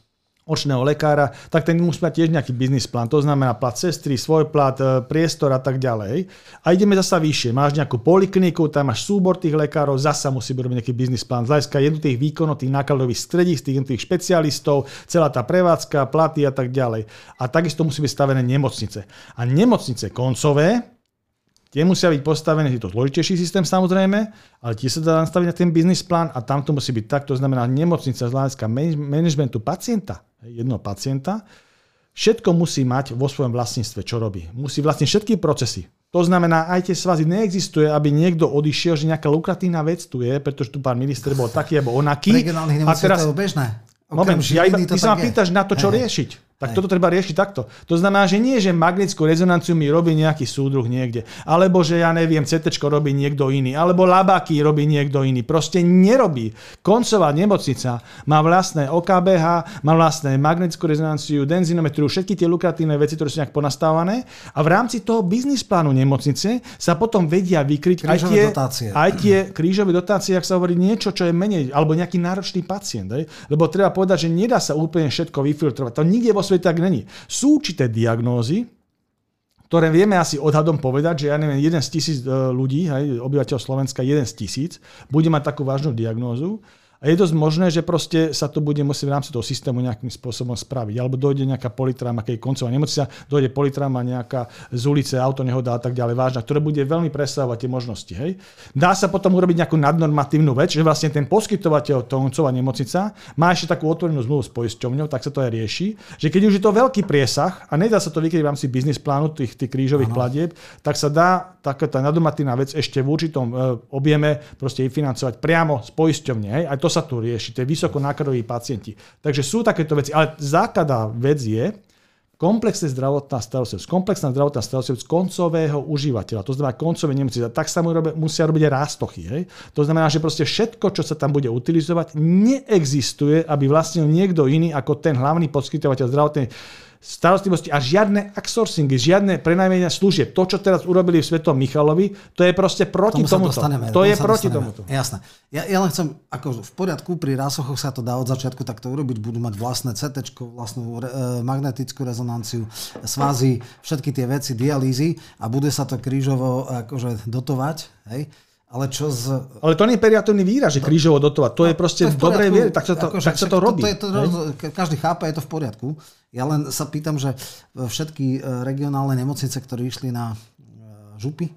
očného lekára, tak ten musí mať tiež nejaký biznis plán. To znamená plat sestry, svoj plat, e, priestor a tak ďalej. A ideme zasa vyššie. Máš nejakú polikliniku, tam máš súbor tých lekárov, zasa musí robiť nejaký biznis plán. Z jednotlivých výkonov tých nákladových stredíc, tých jednotlivých špecialistov, celá tá prevádzka, platy a tak ďalej. A takisto musí byť stavené nemocnice. A nemocnice koncové, Tie musia byť postavené, je to zložitejší systém samozrejme, ale tie sa dá nastaviť na ten biznis plán a tam to musí byť tak, to znamená nemocnica z hľadiska managementu pacienta, jednoho pacienta, všetko musí mať vo svojom vlastníctve, čo robí. Musí vlastniť všetky procesy. To znamená, aj tie svazy neexistuje, aby niekto odišiel, že nejaká lukratívna vec tu je, pretože tu pán minister bol taký alebo onaký. A teraz, to je bežné. Moment, ja iba, ty sa ma pýtaš na to, čo hey. riešiť. Tak Hej. toto treba riešiť takto. To znamená, že nie, že magnetickú rezonanciu mi robí nejaký súdruh niekde, alebo že ja neviem, CT robí niekto iný, alebo labáky robí niekto iný. Proste nerobí. Koncová nemocnica má vlastné OKBH, má vlastné magnetickú rezonanciu, denzinometriu, všetky tie lukratívne veci, ktoré sú nejak ponastávané a v rámci toho biznis plánu nemocnice sa potom vedia vykryť aj tie, dotácie. aj tie krížové dotácie, ak sa hovorí niečo, čo je menej, alebo nejaký náročný pacient. Aj? Lebo treba povedať, že nedá sa úplne všetko vyfiltrovať. To nikde vo svete tak není. Sú určité diagnózy, ktoré vieme asi odhadom povedať, že ja neviem, jeden z tisíc e, ľudí, hej, obyvateľ Slovenska, jeden z tisíc, bude mať takú vážnu diagnózu a je dosť možné, že proste sa to bude musieť v rámci toho systému nejakým spôsobom spraviť. Alebo dojde nejaká politráma, keď koncová nemocnica, dojde politráma nejaká z ulice, auto nehoda a tak ďalej vážna, ktoré bude veľmi presávať tie možnosti. Hej. Dá sa potom urobiť nejakú nadnormatívnu vec, že vlastne ten poskytovateľ koncová nemocnica má ešte takú otvorenú zmluvu s poisťovňou, tak sa to aj rieši, že keď už je to veľký priesah a nedá sa to vykryť v rámci biznis plánu tých, tých krížových ano. platieb, tak sa dá taká tá nadnormatívna vec ešte v určitom e, objeme proste financovať priamo z poisťovne. Hej. Aj to sa tu rieši, to je vysoko nákladoví pacienti. Takže sú takéto veci, ale základná vec je, komplexná zdravotná starostlivosť, komplexná zdravotná starostlivosť koncového užívateľa, to znamená koncové nemocnice, tak sa mu robia, musia robiť aj rástochy. Hej? To znamená, že proste všetko, čo sa tam bude utilizovať, neexistuje, aby vlastnil niekto iný ako ten hlavný poskytovateľ zdravotnej starostlivosti a žiadne outsourcingy, žiadne prenajmenia služieb. To, čo teraz urobili v Svetom Michalovi, to je proste proti tomu. To je proti tomu. Jasné. Ja, ja len chcem, ako v poriadku, pri rásochoch sa to dá od začiatku takto urobiť, budú mať vlastné CT, vlastnú re, e, magnetickú rezonanciu, svázy, všetky tie veci, dialýzy a bude sa to krížovo akože dotovať. Hej? Ale čo z... Ale to nie je periatívny výraz, že krížovo dotovať. To je proste v dobrej viere, tak sa to, ako, tak sa to robí. To, to je to, každý chápe, je to v poriadku. Ja len sa pýtam, že všetky e, regionálne nemocnice, ktoré išli na e, župy,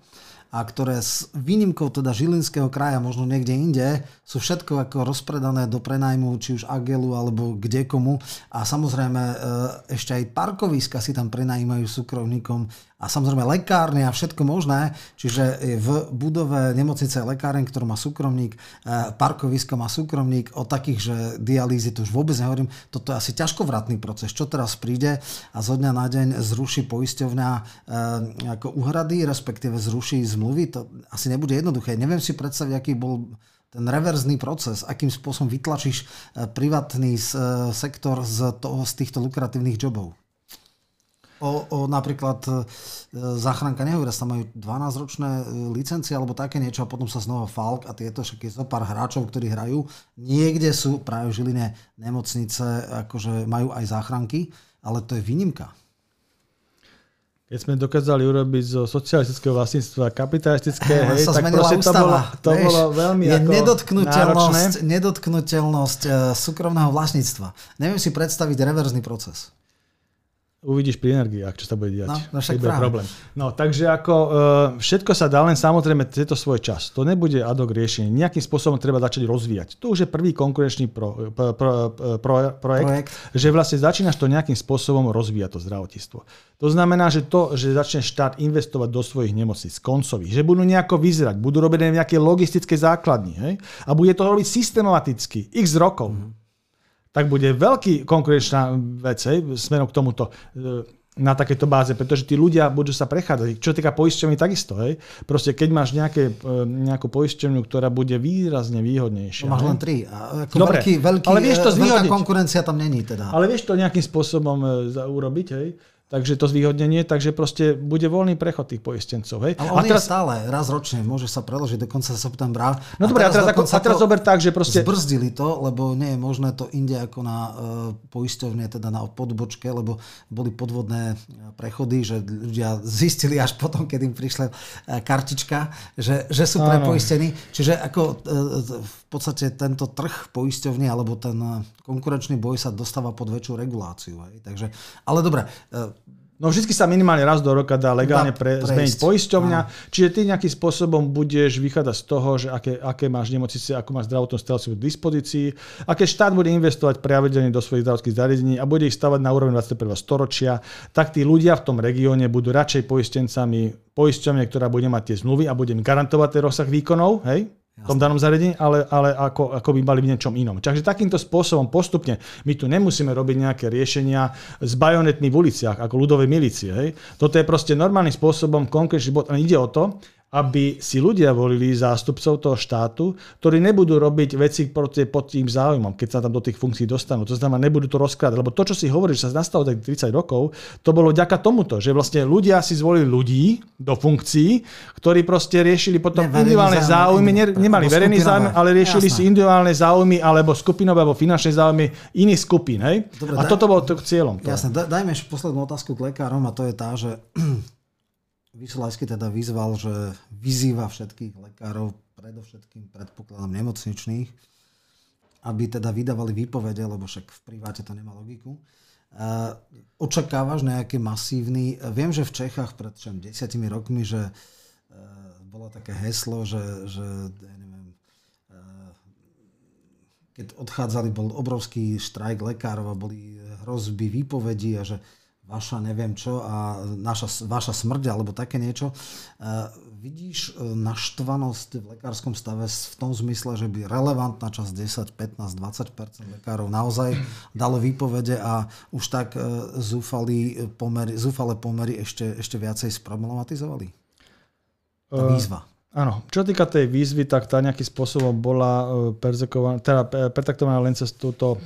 a ktoré s výnimkou teda Žilinského kraja, možno niekde inde, sú všetko ako rozpredané do prenajmu, či už Agelu alebo kde komu. A samozrejme e, ešte aj parkoviska si tam prenajímajú súkromníkom a samozrejme lekárne a všetko možné. Čiže v budove nemocnice lekáren, ktorú má súkromník, e, parkovisko má súkromník, o takých, že dialýzy to už vôbec nehovorím. Toto je asi ťažkovratný proces. Čo teraz príde a zo dňa na deň zruší poisťovňa e, ako uhrady, respektíve zruší zmluvy, to asi nebude jednoduché. Neviem si predstaviť, aký bol ten reverzný proces, akým spôsobom vytlačíš e, privátny sektor z, toho, z týchto lukratívnych jobov o, o napríklad e, záchranka nehovoria, sa majú 12-ročné e, licencie alebo také niečo a potom sa znova Falk a tieto, však je to pár hráčov, ktorí hrajú. Niekde sú práve v Žiline nemocnice, akože majú aj záchranky, ale to je výnimka. Keď sme dokázali urobiť zo socialistického vlastníctva kapitalistické, hej, sa tak proste to bolo, to vieš, bolo veľmi je ako nedotknutelnosť, nedotknutelnosť uh, súkromného vlastníctva. Neviem si predstaviť reverzný proces. Uvidíš pri energiách, čo sa bude diať. No, no však bude problém. No, takže ako uh, všetko sa dá, len samozrejme tieto svoj čas. To nebude ad hoc riešenie. Nejakým spôsobom treba začať rozvíjať. To už je prvý konkurenčný pro, pro, pro, pro, projekt, projekt, že vlastne začínaš to nejakým spôsobom rozvíjať to zdravotníctvo. To znamená, že to, že začne štát investovať do svojich nemocníc, koncových, že budú nejako vyzerať, budú robené nejaké logistické základní hej? a bude to robiť systematicky, x rokov. Mm-hmm tak bude veľký konkurenčná vec smerom k tomuto e, na takéto báze, pretože tí ľudia budú sa prechádzať. Čo týka poisťovní, takisto. Hej. Proste keď máš nejaké, e, nejakú poisťovňu, ktorá bude výrazne výhodnejšia. No, máš len tri. A ako Dobre, veľký, veľký, ale vieš to veľká konkurencia tam není teda. Ale vieš to nejakým spôsobom e, urobiť, hej? Takže to zvýhodnenie, takže proste bude voľný prechod tých poistencov. Hej? Ale on a teraz, je stále, raz ročne, môže sa preložiť do konca septembra. No dobre, a teraz, a teraz, a teraz zober tak, že proste... Zbrzdili to, lebo nie je možné to inde ako na uh, poisťovne, teda na podbočke, lebo boli podvodné e, prechody, že ľudia zistili až potom, keď im prišla uh, kartička, že, že sú prepoistení. Čiže ako uh, v podstate tento trh poisťovny alebo ten konkurenčný boj sa dostáva pod väčšiu reguláciu. Hej? Takže, ale dobre, No vždy sa minimálne raz do roka dá legálne pre, zmeniť poisťovňa, no. čiže ty nejakým spôsobom budeš vychádzať z toho, že aké, aké máš nemocnice, ako máš zdravotnú starostlivosť v dispozícii, aké štát bude investovať pravidelne do svojich zdravotných zariadení a bude ich stavať na úroveň 21. storočia, tak tí ľudia v tom regióne budú radšej poistencami poisťovne, ktorá bude mať tie zmluvy a bude im garantovať ten rozsah výkonov, hej? V tom danom zariadení, ale, ale ako, ako by mali v niečom inom. Takže takýmto spôsobom postupne my tu nemusíme robiť nejaké riešenia s bajonetmi v uliciach, ako ľudové milície. Hej. Toto je proste normálnym spôsobom konkrétny bod. Ide o to, aby si ľudia volili zástupcov toho štátu, ktorí nebudú robiť veci proti, pod tým záujmom, keď sa tam do tých funkcií dostanú. To znamená, nebudú to rozkrádať. Lebo to, čo si hovorí, že sa nastalo tak 30 rokov, to bolo vďaka tomuto, že vlastne ľudia si zvolili ľudí do funkcií, ktorí proste riešili potom ne, individuálne záujmy, ne, nemali verejný záujem, ale riešili Jasné. si individuálne záujmy alebo skupinové alebo finančné záujmy iných skupín. Hej? Dobre, a daj, toto bolo to cieľom. Jasné, dajme ešte poslednú otázku k lekárom a to je tá, že Vysolajský teda vyzval, že vyzýva všetkých lekárov, predovšetkým predpokladám nemocničných, aby teda vydávali výpovede, lebo však v priváte to nemá logiku. Očakávaš nejaký masívny... Viem, že v Čechách pred čem, desiatimi rokmi, že e, bolo také heslo, že, že ja neviem, e, keď odchádzali, bol obrovský štrajk lekárov a boli hrozby výpovedí a že vaša neviem čo a naša, vaša smrť alebo také niečo. Uh, vidíš uh, naštvanosť v lekárskom stave v tom zmysle, že by relevantná časť 10, 15, 20% lekárov naozaj dalo výpovede a už tak uh, zúfali pomery, zúfale pomery ešte, ešte viacej sproblematizovali? Tá výzva. Uh, áno, čo týka tej výzvy, tak tá nejakým spôsobom bola teda pertaktovaná len cez túto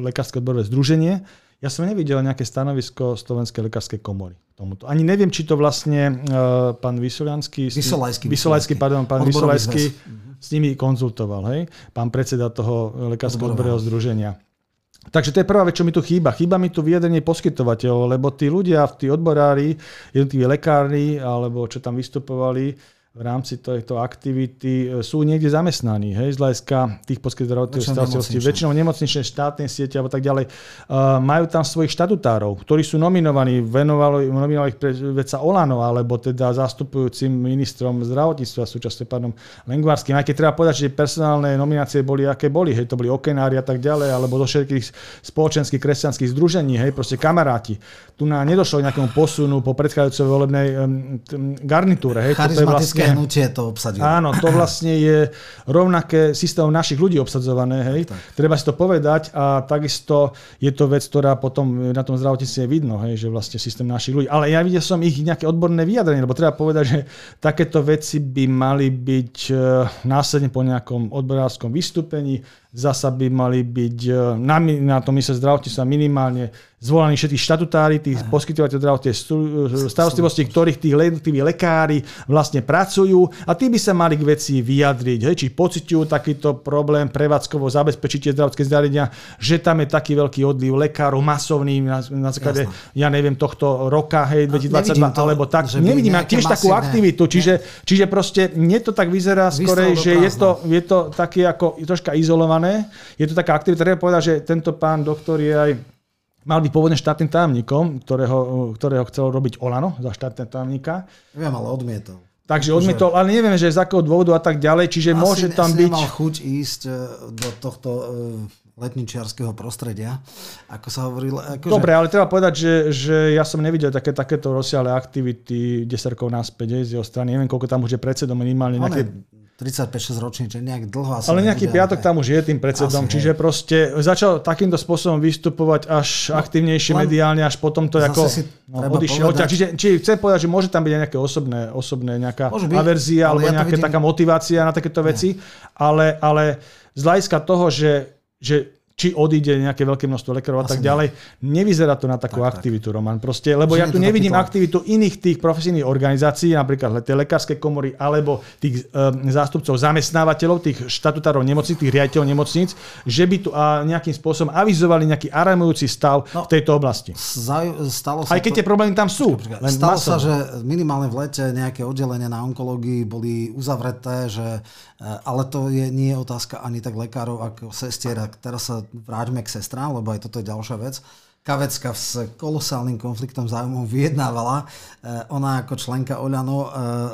lekárske odborové združenie, ja som nevidel nejaké stanovisko Slovenskej lekárskej komory tomuto. Ani neviem, či to vlastne uh, pán Vysolianský... Vysolajský. Vysolajský, pardon, pán Vysolajský s nimi konzultoval, hej? Pán predseda toho Lekárskeho odborového združenia. Takže to je prvá vec, čo mi tu chýba. Chýba mi tu vyjadrenie poskytovateľov, lebo tí ľudia, tí odborári, jednotliví lekári, alebo čo tam vystupovali, v rámci tejto aktivity e, sú niekde zamestnaní, hej, z hľadiska tých poskytovateľov starostlivosti, väčšinou nemocničné štátne siete alebo tak ďalej. Uh, majú tam svojich štatutárov, ktorí sú nominovaní, venovali, nominovali ich veca Olano, alebo teda zastupujúcim ministrom zdravotníctva, súčasne pánom Lengvarským. Aj keď treba povedať, že personálne nominácie boli, aké boli, hej, to boli okenári a tak ďalej, alebo do všetkých spoločenských kresťanských združení, hej, proste kamaráti. Tu na nedošlo k nejakému posunu po predchádzajúcej volebnej um, garnitúre, hej, to je vlastne hnutie to obsadilo. Áno, to vlastne je rovnaké systémom našich ľudí obsadzované. Hej. Tak, tak. Treba si to povedať a takisto je to vec, ktorá potom na tom zdravotníctve je vidno, hej, že vlastne systém našich ľudí. Ale ja videl som ich nejaké odborné vyjadrenie, lebo treba povedať, že takéto veci by mali byť e, následne po nejakom odborárskom vystúpení zasa by mali byť e, na, na tom mysle zdravotníctva minimálne zvolení všetci štatutári, tých poskytovateľov zdravotnej starostlivosti, ktorých tí jednotliví lekári vlastne pracujú. A tí by sa mali k veci vyjadriť, hej, či pociťujú takýto problém prevádzkovo zabezpečiť tie zdravotské zariadenia, že tam je taký veľký odliv lekárov masovný na, na základe, ja neviem, tohto roka, hej, 2022, to, alebo tak. Nevidím tiež masívne, takú aktivitu, čiže, čiže proste mne to tak vyzerá skorej, že je to, je to také ako troška izolované. Je to taká aktivita, treba povedať, že tento pán doktor je aj mal byť pôvodne štátnym tajomníkom, ktorého, ktorého chcel robiť Olano za štátne tajomníka. Neviem, ale odmietol. Takže odmietol, ale nevieme, že z akého dôvodu a tak ďalej, čiže asi, môže tam asi byť... nemal chuť ísť e, do tohto e, letničiarského prostredia, ako sa hovorilo. Akože... Dobre, ale treba povedať, že, že ja som nevidel také, takéto rozsiahle aktivity 10 rokov náspäť z jeho strany. Neviem, koľko tam už je predsedom minimálne nejaké 35-6 ročný, čiže nejak dlho asi Ale nejaký piatok tam už je tým predsedom, asi čiže je. proste začal takýmto spôsobom vystupovať až no, aktívnejšie mediálne, až potom to ako no, odišiel odtiaľ. Čiže, či chcem povedať, že môže tam byť aj nejaké osobné, osobné nejaká byť, averzia alebo ja nejaká taká motivácia na takéto veci, ale, ale z hľadiska toho, že, že či odíde nejaké veľké množstvo lekárov a tak ďalej. Nevyzerá to na takú tak, aktivitu, tak. Roman. Proste, lebo Že ja tu nevidím takýto... aktivitu iných tých profesijných organizácií, napríklad tie lekárske komory alebo tých um, zástupcov zamestnávateľov, tých štatutárov nemocníc, tých riaditeľov nemocníc, že by tu a, nejakým spôsobom avizovali nejaký alarmujúci stav no, v tejto oblasti. Zaj, stalo sa Aj keď to... tie problémy tam sú. Počkaj, počkaj. stalo masové. sa, že minimálne v lete nejaké oddelenia na onkológii boli uzavreté, že, ale to je, nie je otázka ani tak lekárov ako sestier. Teraz sa vráťme k sestrám, lebo aj toto je ďalšia vec. Kavecka s kolosálnym konfliktom záujmov vyjednávala. Eh, ona ako členka Oľano eh,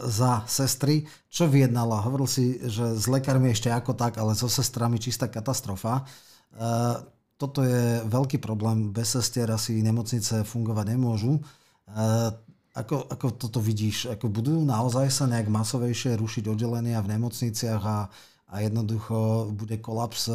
za sestry. Čo vyjednala? Hovoril si, že s lekármi ešte ako tak, ale so sestrami čistá katastrofa. Eh, toto je veľký problém. Bez sestier asi nemocnice fungovať nemôžu. Ako, ako toto vidíš? Ako budú naozaj sa nejak masovejšie rušiť oddelenia v nemocniciach a, a jednoducho bude kolaps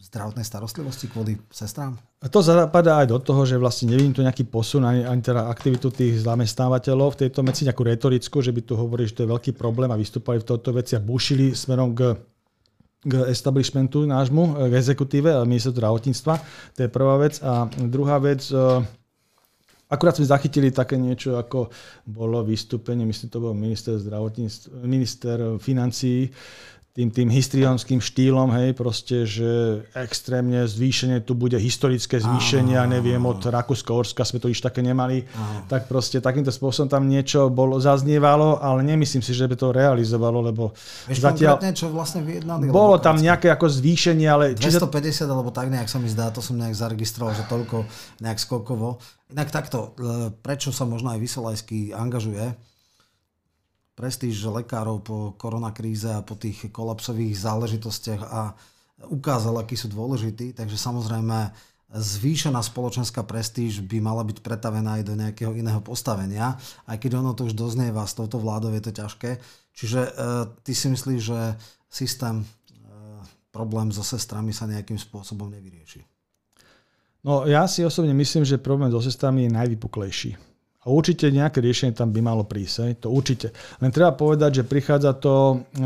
zdravotnej starostlivosti kvôli sestrám? To zapadá aj do toho, že vlastne nevidím tu nejaký posun ani, ani teda aktivitu tých zamestnávateľov v tejto veci, nejakú retorickú, že by tu hovorili, že to je veľký problém a vystúpali v tomto veci a bušili smerom k k establishmentu nášmu, k exekutíve ministerstvu zdravotníctva. To je prvá vec. A druhá vec, e, akurát sme zachytili také niečo, ako bolo vystúpenie, myslím, to bol minister zdravotníctva, minister financí, tým, tým histrionským štýlom, hej, proste, že extrémne zvýšenie, tu bude historické zvýšenie, ja neviem, od Rakúsko-Orska sme to už také nemali, Aha. tak proste takýmto spôsobom tam niečo bolo, zaznievalo, ale nemyslím si, že by to realizovalo, lebo Vieš zatiaľ... čo vlastne vyjednali? Bolo tam nejaké ako zvýšenie, ale... 250 alebo tak nejak sa mi zdá, to som nejak zaregistroval, že toľko nejak skokovo. Inak takto, prečo sa možno aj Vysolajský angažuje, prestíž lekárov po koronakríze a po tých kolapsových záležitostiach a ukázal, akí sú dôležití. Takže samozrejme zvýšená spoločenská prestíž by mala byť pretavená aj do nejakého iného postavenia, aj keď ono to už doznieva, s touto vládou je to ťažké. Čiže e, ty si myslíš, že systém, e, problém so sestrami sa nejakým spôsobom nevyrieši? No ja si osobne myslím, že problém so sestrami je najvypuklejší. A určite nejaké riešenie tam by malo prísť. Hej? To určite. Len treba povedať, že prichádza to, e,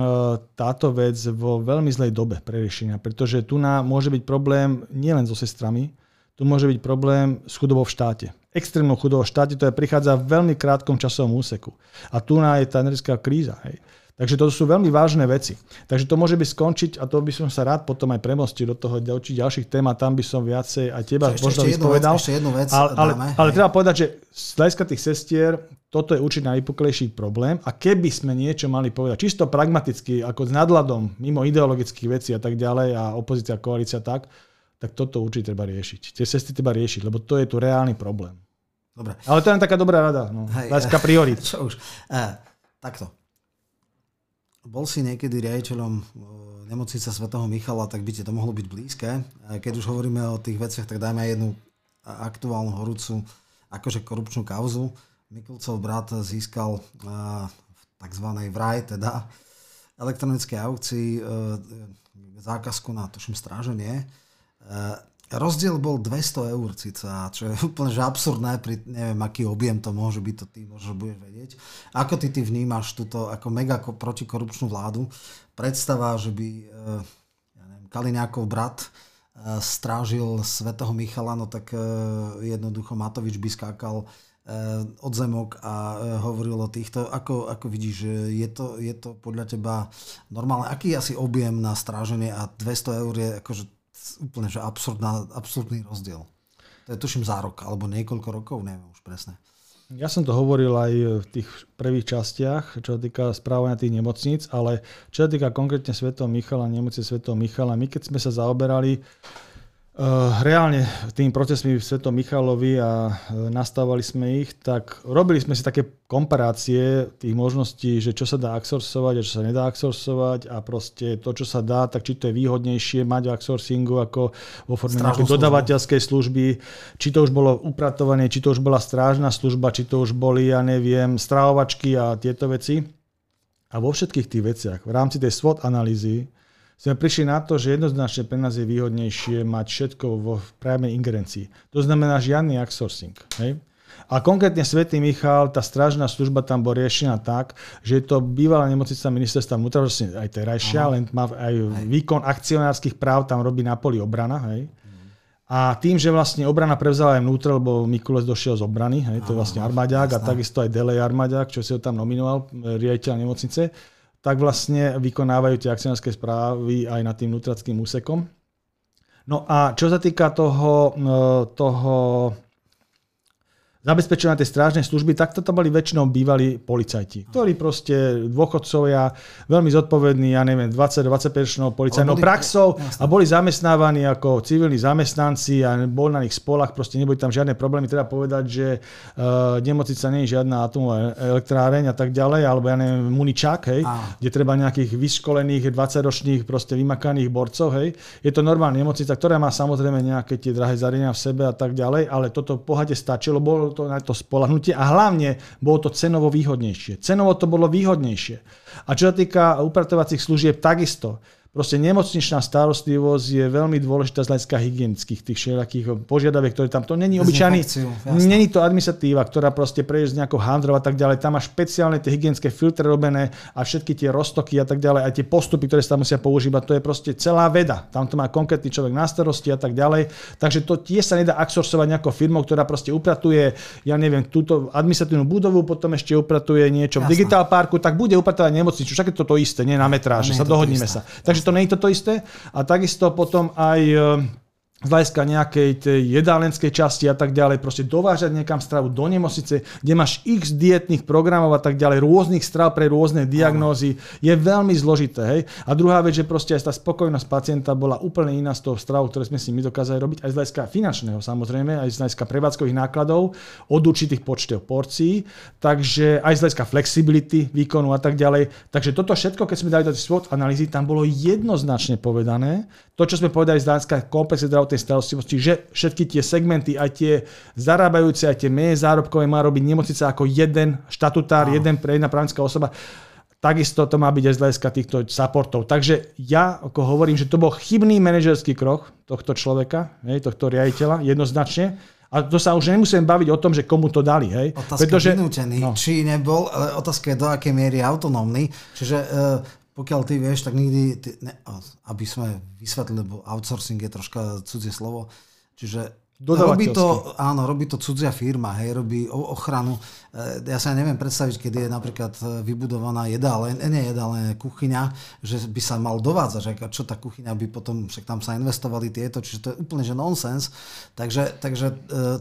táto vec vo veľmi zlej dobe pre riešenia, pretože tu na môže byť problém nielen so sestrami, tu môže byť problém s chudobou v štáte. Extrémnou chudobou v štáte, to je prichádza v veľmi krátkom časovom úseku. A tu na je tá energetická kríza. Hej. Takže to sú veľmi vážne veci. Takže to môže byť skončiť a to by som sa rád potom aj premostil do toho ďalších, ďalších tém a tam by som viacej aj teba ešte, možno ešte vyspovedal. Vec, ešte jednu vec ale, ale, ale treba povedať, že z hľadiska tých sestier toto je určite najvypuklejší problém a keby sme niečo mali povedať čisto pragmaticky, ako s nadladom, mimo ideologických vecí a tak ďalej a opozícia, koalícia tak, tak toto určite treba riešiť. Tie sestry treba riešiť, lebo to je tu reálny problém. Dobre. Ale to je len taká dobrá rada. No. Hej, priorit. *laughs* Čo už. Eh, takto. Bol si niekedy riaditeľom e, nemocnice svätého Michala, tak by ti to mohlo byť blízke. Keď už hovoríme o tých veciach, tak dajme aj jednu aktuálnu horúcu akože korupčnú kauzu. Mikulcov brat získal e, v tzv. vraj, teda elektronickej aukcii e, zákazku na, tuším, stráženie Rozdiel bol 200 eur cica, čo je *laughs* úplne že absurdné, pri, neviem, aký objem to môže byť, to ty možno budeš vedieť. Ako ty ty vnímaš túto ako mega protikorupčnú vládu? Predstava, že by eh, ja neviem, Kaliňákov brat eh, strážil svetého Michala, no tak eh, jednoducho Matovič by skákal od zemok a hovoril o týchto. Ako, ako vidíš, je to, je to podľa teba normálne? Aký je asi objem na stráženie a 200 eur je akože úplne že absurdná, absurdný rozdiel. To je tuším za rok, alebo niekoľko rokov, neviem už presne. Ja som to hovoril aj v tých prvých častiach, čo sa týka správania tých nemocníc, ale čo sa týka konkrétne Sv. Michala, nemocnice Sv. Michala, my keď sme sa zaoberali reálne tým procesmi v Svetom Michalovi a uh, nastavovali sme ich, tak robili sme si také komparácie tých možností, že čo sa dá outsourcovať a čo sa nedá outsourcovať a proste to, čo sa dá, tak či to je výhodnejšie mať v outsourcingu ako vo forme nejakej dodavateľskej služby, či to už bolo upratovanie, či to už bola strážna služba, či to už boli, ja neviem, strávovačky a tieto veci. A vo všetkých tých veciach, v rámci tej SWOT analýzy, sme prišli na to, že jednoznačne pre nás je výhodnejšie mať všetko vo priamej ingerencii. To znamená žiadny outsourcing. Hej? A konkrétne Svetý Michal, tá strážna služba tam bola riešená tak, že je to bývalá nemocnica ministerstva vnútra, vlastne aj terajšia, len má aj výkon akcionárskych práv, tam robí na poli obrana. Hej? A tým, že vlastne obrana prevzala aj vnútra, lebo Mikulec došiel z obrany, hej, to je vlastne armáďák a takisto aj Delej armáďák, čo si ho tam nominoval, riaditeľ nemocnice, tak vlastne vykonávajú tie akcionárske správy aj nad tým nutrackým úsekom. No a čo sa týka toho, e, toho zabezpečenia tej strážnej služby, tak toto boli väčšinou bývalí policajti, ktorí proste dôchodcovia, veľmi zodpovední, ja neviem, 20-25 ročnou policajnou praxou a boli zamestnávaní ako civilní zamestnanci a bol na nich spolach, proste neboli tam žiadne problémy. Treba povedať, že uh, nemocnica nie je žiadna atomová elektráreň a tak ďalej, alebo ja neviem, muničák, hej, a. kde treba nejakých vyškolených 20-ročných proste vymakaných borcov, hej. Je to normálna nemocnica, ktorá má samozrejme nejaké tie drahé zariadenia v sebe a tak ďalej, ale toto pohľade stačilo, bolo to na to spolahnutie a hlavne bolo to cenovo výhodnejšie. Cenovo to bolo výhodnejšie. A čo sa týka upratovacích služieb, takisto. Proste nemocničná starostlivosť je veľmi dôležitá z hľadiska hygienických tých všelijakých požiadaviek, ktoré tam, to není obyčajný, není to administratíva, ktorá proste prejde z nejakou handrov a tak ďalej, tam má špeciálne tie hygienické filtre robené a všetky tie roztoky a tak ďalej, a tie postupy, ktoré sa tam musia používať, to je proste celá veda. Tam to má konkrétny človek na starosti a tak ďalej. Takže to tiež sa nedá outsourcovať nejakou firmou, ktorá proste upratuje, ja neviem, túto administratívnu budovu, potom ešte upratuje niečo Jasne. v digitál parku, tak bude upratovať nemocnicu. Však je to to isté, nie na metráže, sa dohodníme sa. Takže to nie je to isté. A takisto potom aj z hľadiska nejakej tej jedálenskej časti a tak ďalej, proste dovážať niekam stravu do nemocnice, kde máš x dietných programov a tak ďalej, rôznych strav pre rôzne diagnózy, je veľmi zložité. Hej? A druhá vec, že proste aj tá spokojnosť pacienta bola úplne iná z toho stravu, ktoré sme si my dokázali robiť, aj z hľadiska finančného samozrejme, aj z hľadiska prevádzkových nákladov, od určitých počtov porcií, takže aj z hľadiska flexibility výkonu a tak ďalej. Takže toto všetko, keď sme dali do SWOT analýzy, tam bolo jednoznačne povedané, to, čo sme povedali z hľadiska komplexnej zdravotnej starostlivosti, že všetky tie segmenty, aj tie zarábajúce, aj tie menej zárobkové má robiť nemocnica ako jeden štatutár, no. jeden pre jedna právnická osoba. Takisto to má byť aj z hľadiska týchto supportov. Takže ja ako hovorím, že to bol chybný manažerský krok tohto človeka, tohto riaditeľa, jednoznačne. A to sa už nemusím baviť o tom, že komu to dali. Hej? Otázka Pretože, vynútený, no. či nebol, ale otázka je do akej miery autonómny. Čiže uh, pokiaľ ty vieš, tak nikdy, ty, ne, aby sme vysvetlili, lebo outsourcing je troška cudzie slovo, čiže Robí to, áno, robí to cudzia firma, hej, robí ochranu. E, ja sa neviem predstaviť, keď je napríklad e, vybudovaná jedáleň, e, nie jedáleň, kuchyňa, že by sa mal dovádzať, čo tá kuchyňa by potom, však tam sa investovali tieto, čiže to je úplne že nonsens. Takže, takže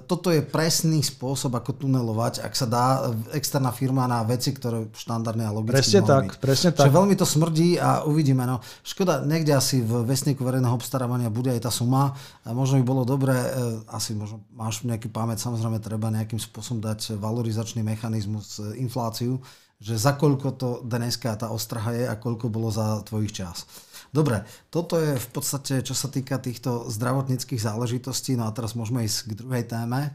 toto je presný spôsob, ako tunelovať, ak sa dá externá firma na veci, ktoré štandardne a logicky Presne tak, byť. presne tak. Čiže veľmi to smrdí a uvidíme. No. Škoda, niekde asi v vesníku verejného obstarávania bude aj tá suma. A možno by bolo dobré asi možno máš nejaký pamäť, samozrejme treba nejakým spôsobom dať valorizačný mechanizmus, e, infláciu, že za koľko to dneska tá ostraha je a koľko bolo za tvojich čas. Dobre, toto je v podstate, čo sa týka týchto zdravotníckých záležitostí, no a teraz môžeme ísť k druhej téme.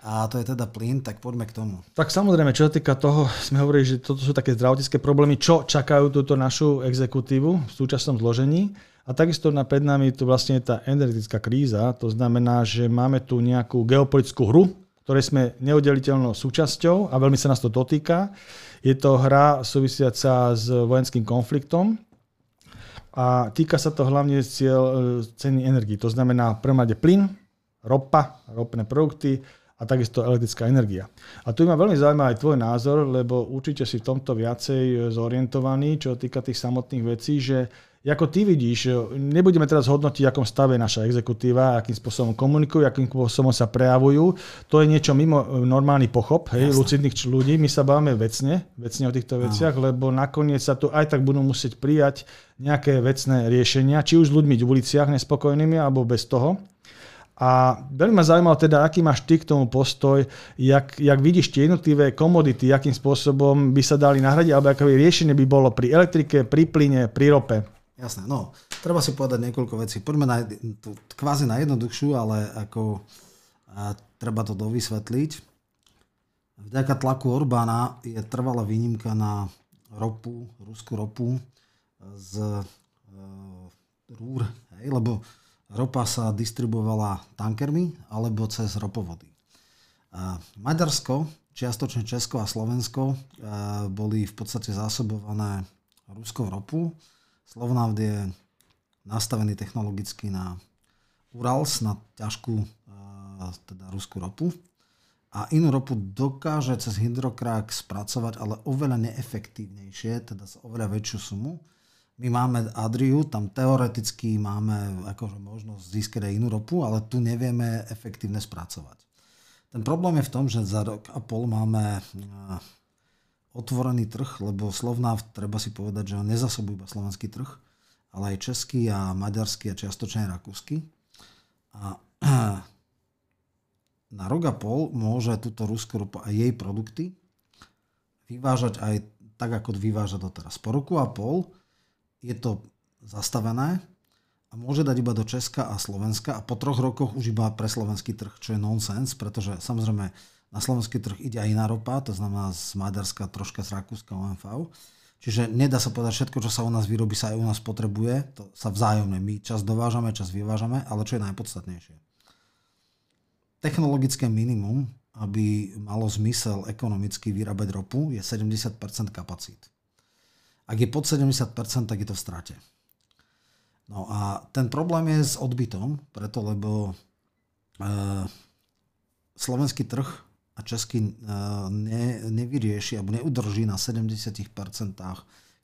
A to je teda plyn, tak poďme k tomu. Tak samozrejme, čo sa týka toho, sme hovorili, že toto sú také zdravotnícke problémy, čo čakajú túto našu exekutívu v súčasnom zložení. A takisto na pred nami tu vlastne je tá energetická kríza, to znamená, že máme tu nejakú geopolitickú hru, ktorej sme neoddeliteľnou súčasťou a veľmi sa nás to dotýka. Je to hra súvisiaca s vojenským konfliktom a týka sa to hlavne cieľ e, ceny energii. To znamená prvom rade plyn, ropa, ropné produkty a takisto elektrická energia. A tu ma veľmi zaujíma aj tvoj názor, lebo určite si v tomto viacej zorientovaný, čo týka tých samotných vecí, že ako ty vidíš, nebudeme teraz hodnotiť, akom stave je naša exekutíva, akým spôsobom komunikujú, akým spôsobom sa prejavujú. To je niečo mimo e, normálny pochop hej, lucidných ľudí. My sa bavíme vecne, vecne o týchto veciach, Aha. lebo nakoniec sa tu aj tak budú musieť prijať nejaké vecné riešenia, či už s ľuďmi v uliciach nespokojnými, alebo bez toho. A veľmi ma zaujímalo teda, aký máš ty k tomu postoj, jak, jak vidíš tie jednotlivé komodity, akým spôsobom by sa dali nahradiť, alebo aké riešenie by bolo pri elektrike, pri plyne, pri rope. Jasné, no, treba si povedať niekoľko vecí. Poďme na, tú, kvázi na jednoduchšiu, ale ako a, treba to dovysvetliť. Vďaka tlaku Orbána je trvalá výnimka na ropu, ruskú ropu z e, rúr, hej, lebo ropa sa distribuovala tankermi alebo cez ropovody. A Maďarsko, čiastočne Česko a Slovensko e, boli v podstate zásobované ruskou ropu Slovnaft je nastavený technologicky na Urals, na ťažkú teda ruskú ropu. A inú ropu dokáže cez hydrokrák spracovať, ale oveľa neefektívnejšie, teda za oveľa väčšiu sumu. My máme Adriu, tam teoreticky máme akože možnosť získať aj inú ropu, ale tu nevieme efektívne spracovať. Ten problém je v tom, že za rok a pol máme otvorený trh, lebo Slovnaft, treba si povedať, že on nezasobuje iba slovenský trh, ale aj český a maďarský a čiastočne aj rakúsky. A *clears throat* na rok a pol môže túto ruskú ropu a jej produkty vyvážať aj tak, ako vyváža doteraz. Po roku a pol je to zastavené a môže dať iba do Česka a Slovenska a po troch rokoch už iba pre slovenský trh, čo je nonsens, pretože samozrejme na slovenský trh ide aj iná ropa, to znamená z Maďarska, troška z Rakúska, OMV. Čiže nedá sa povedať, všetko, čo sa u nás vyrobí, sa aj u nás potrebuje. To sa vzájomne. My čas dovážame, čas vyvážame, ale čo je najpodstatnejšie? Technologické minimum, aby malo zmysel ekonomicky vyrábať ropu, je 70% kapacít. Ak je pod 70%, tak je to v strate. No a ten problém je s odbytom, preto lebo e, slovenský trh a český e, ne, nevyrieši alebo neudrží na 70%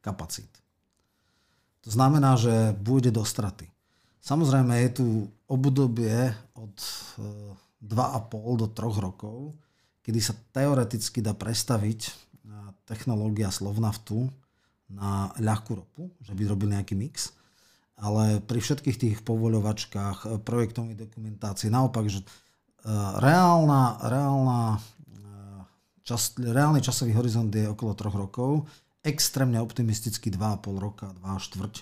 kapacít. To znamená, že bude do straty. Samozrejme je tu obdobie od 2,5 e, do 3 rokov, kedy sa teoreticky dá prestaviť e, technológia Slovnaftu na ľahkú ropu, že by robil nejaký mix. Ale pri všetkých tých povoľovačkách, projektovej dokumentácii, naopak, že reálna, reálna čas, reálny časový horizont je okolo 3 rokov, extrémne optimisticky 2,5 roka, 2 štvrť.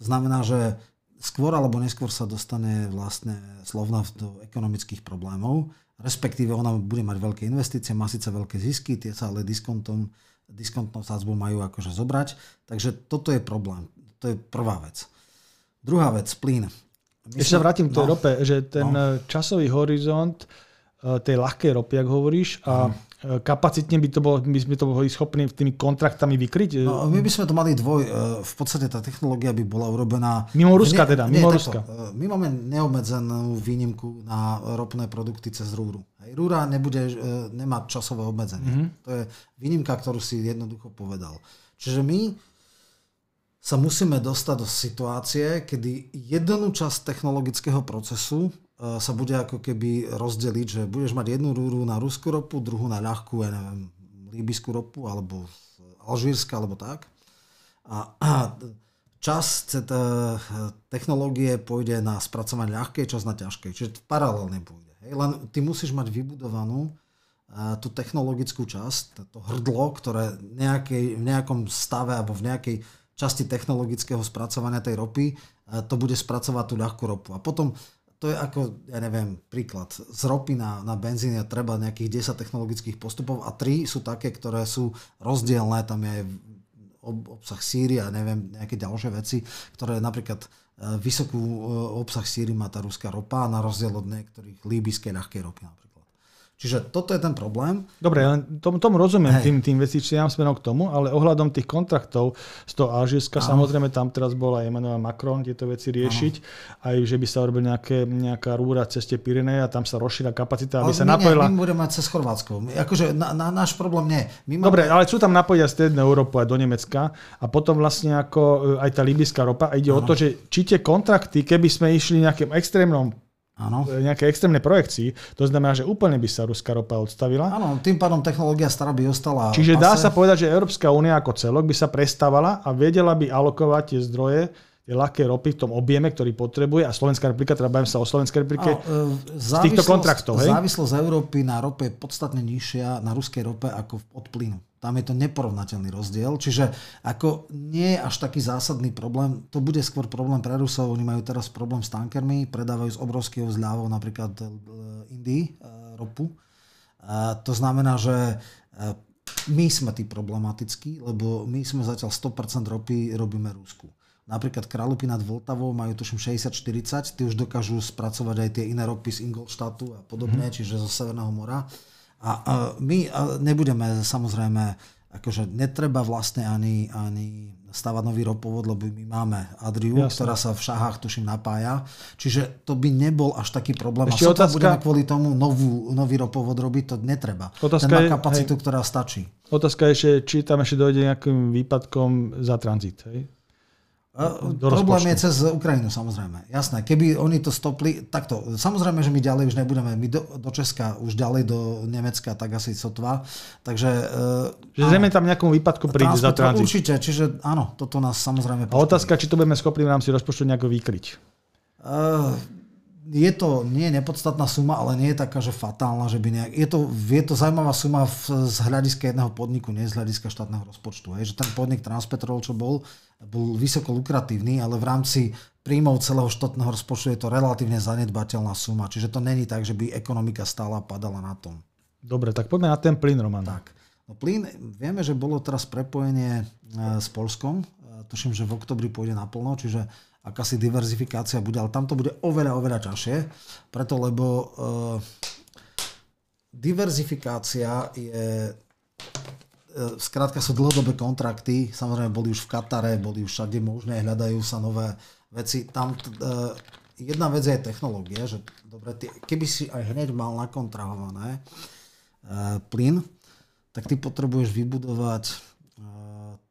To znamená, že skôr alebo neskôr sa dostane vlastne slovna do ekonomických problémov, respektíve ona bude mať veľké investície, má síce veľké zisky, tie sa ale diskontom, diskontnou sádzbou majú akože zobrať, takže toto je problém. To je prvá vec. Druhá vec, plyn. My Ešte sa vrátim k tej no, rope, že ten no. časový horizont eh, tej ľahkej ropy, ak hovoríš, a mm kapacitne by, to bolo, by sme to boli schopní tými kontraktami vykryť? No, my by sme to mali dvoj. E, v podstate tá technológia by bola urobená... Mimo Ruska teda, mimo nie, Ruska. Takto, e, my máme neobmedzenú výnimku na ropné produkty cez rúru. Rúra nebude, e, nemá časové obmedzenie. Mm-hmm. To je výnimka, ktorú si jednoducho povedal. Čiže my sa musíme dostať do situácie, kedy jednu časť technologického procesu E, sa bude ako keby rozdeliť, že budeš mať jednu rúru na ruskú ropu, druhú na ľahkú, ja neviem, líbyskú ropu, alebo alžírska, alebo tak. A, *clears throat* a čas technológie pôjde na spracovanie ľahkej, čas na ťažkej. Čiže paralelne pôjde. Hej? Len ty musíš mať vybudovanú e, tú technologickú časť, to hrdlo, ktoré nejakej, v nejakom stave alebo v nejakej časti technologického spracovania tej ropy, to bude spracovať tú ľahkú ropu. A potom to je ako, ja neviem, príklad. Z ropy na, na benzín je treba nejakých 10 technologických postupov a 3 sú také, ktoré sú rozdielne. Tam je obsah síry a neviem, nejaké ďalšie veci, ktoré napríklad e, vysokú e, obsah síry má tá ruská ropa na rozdiel od niektorých líbyskej ľahkej ropy napríklad. Čiže toto je ten problém. Dobre, len tomu, tomu rozumiem, Hej. tým, tým investíciám smerom k tomu, ale ohľadom tých kontraktov z toho Alžírska, samozrejme tam teraz bola Emmanuel Macron tieto veci riešiť, Áno. aj že by sa urobil nejaké, nejaká rúra cez tie Pyreneje a tam sa rozšíra kapacita, aby ale sa my napojila... Nie, my budeme mať cez Chorvátsko. Akože na, na, náš problém nie. My máme... Dobre, ale sú tam napojiť z Strednej Európu aj do Nemecka a potom vlastne ako e, aj tá libyská ropa a ide Áno. o to, že či tie kontrakty, keby sme išli nejakým extrémnom Áno. nejaké extrémne projekcii, to znamená, že úplne by sa ruská ropa odstavila. Áno, tým pádom technológia stará by ostala. Čiže dá sa povedať, že Európska únia ako celok by sa prestávala a vedela by alokovať tie zdroje tie ľahké ropy v tom objeme, ktorý potrebuje a Slovenská republika, teda bavím sa o Slovenskej republike, Áno, e, z týchto kontraktov. Hej? Závislosť Európy na rope je podstatne nižšia, na ruskej rope ako od plynu. Tam je to neporovnateľný rozdiel. Čiže ako nie je až taký zásadný problém, to bude skôr problém pre Rusov. Oni majú teraz problém s tankermi, predávajú z obrovského zľavou napríklad e, Indii e, ropu. A to znamená, že my sme tí problematickí, lebo my sme zatiaľ 100% ropy robíme Rusku. Napríklad Kralupy nad Vltavou majú tuším 60-40, tí už dokážu spracovať aj tie iné ropy z Ingolštátu a podobne, mm. čiže zo Severného mora. A, a my nebudeme samozrejme, akože netreba vlastne ani, ani stavať nový ropovod, lebo my máme Adriu, Jasne. ktorá sa v šahách tuším napája. Čiže to by nebol až taký problém. Ešte a otázka... budeme kvôli tomu novú, nový ropovod robiť, to netreba. Otázka Ten má kapacitu, hej. ktorá stačí. Otázka je, či tam ešte dojde nejakým výpadkom za tranzit. Hej? Do Problém je cez Ukrajinu, samozrejme. Jasné, keby oni to stopli, takto, samozrejme, že my ďalej už nebudeme, my do, do Česka, už ďalej do Nemecka, tak asi sotva. Takže... Že zrejme tam nejakom výpadku príde za tranzit. Určite, čiže áno, toto nás samozrejme... A otázka, či to budeme schopní v rámci rozpočtu nejako vykryť. Uh, je to nie je nepodstatná suma, ale nie je taká, že fatálna, že by nejak... Je to, je to zaujímavá suma v, z hľadiska jedného podniku, nie z hľadiska štátneho rozpočtu. Hej. Že ten podnik Transpetrol, čo bol, bol vysoko lukratívny, ale v rámci príjmov celého štátneho rozpočtu je to relatívne zanedbateľná suma. Čiže to není tak, že by ekonomika stála a padala na tom. Dobre, tak poďme na ten plyn, Roman. Tak. No plyn, vieme, že bolo teraz prepojenie s Polskom, tuším, že v oktobri pôjde naplno, čiže akási diverzifikácia bude, ale tam to bude oveľa, oveľa ťažšie, preto lebo uh, diverzifikácia je Skrátka sú dlhodobé kontrakty, samozrejme boli už v Katare, boli už všade možné, hľadajú sa nové veci. Tam uh, jedna vec je technológia, že dobre, ty, keby si aj hneď mal nakontrahované uh, plyn, tak ty potrebuješ vybudovať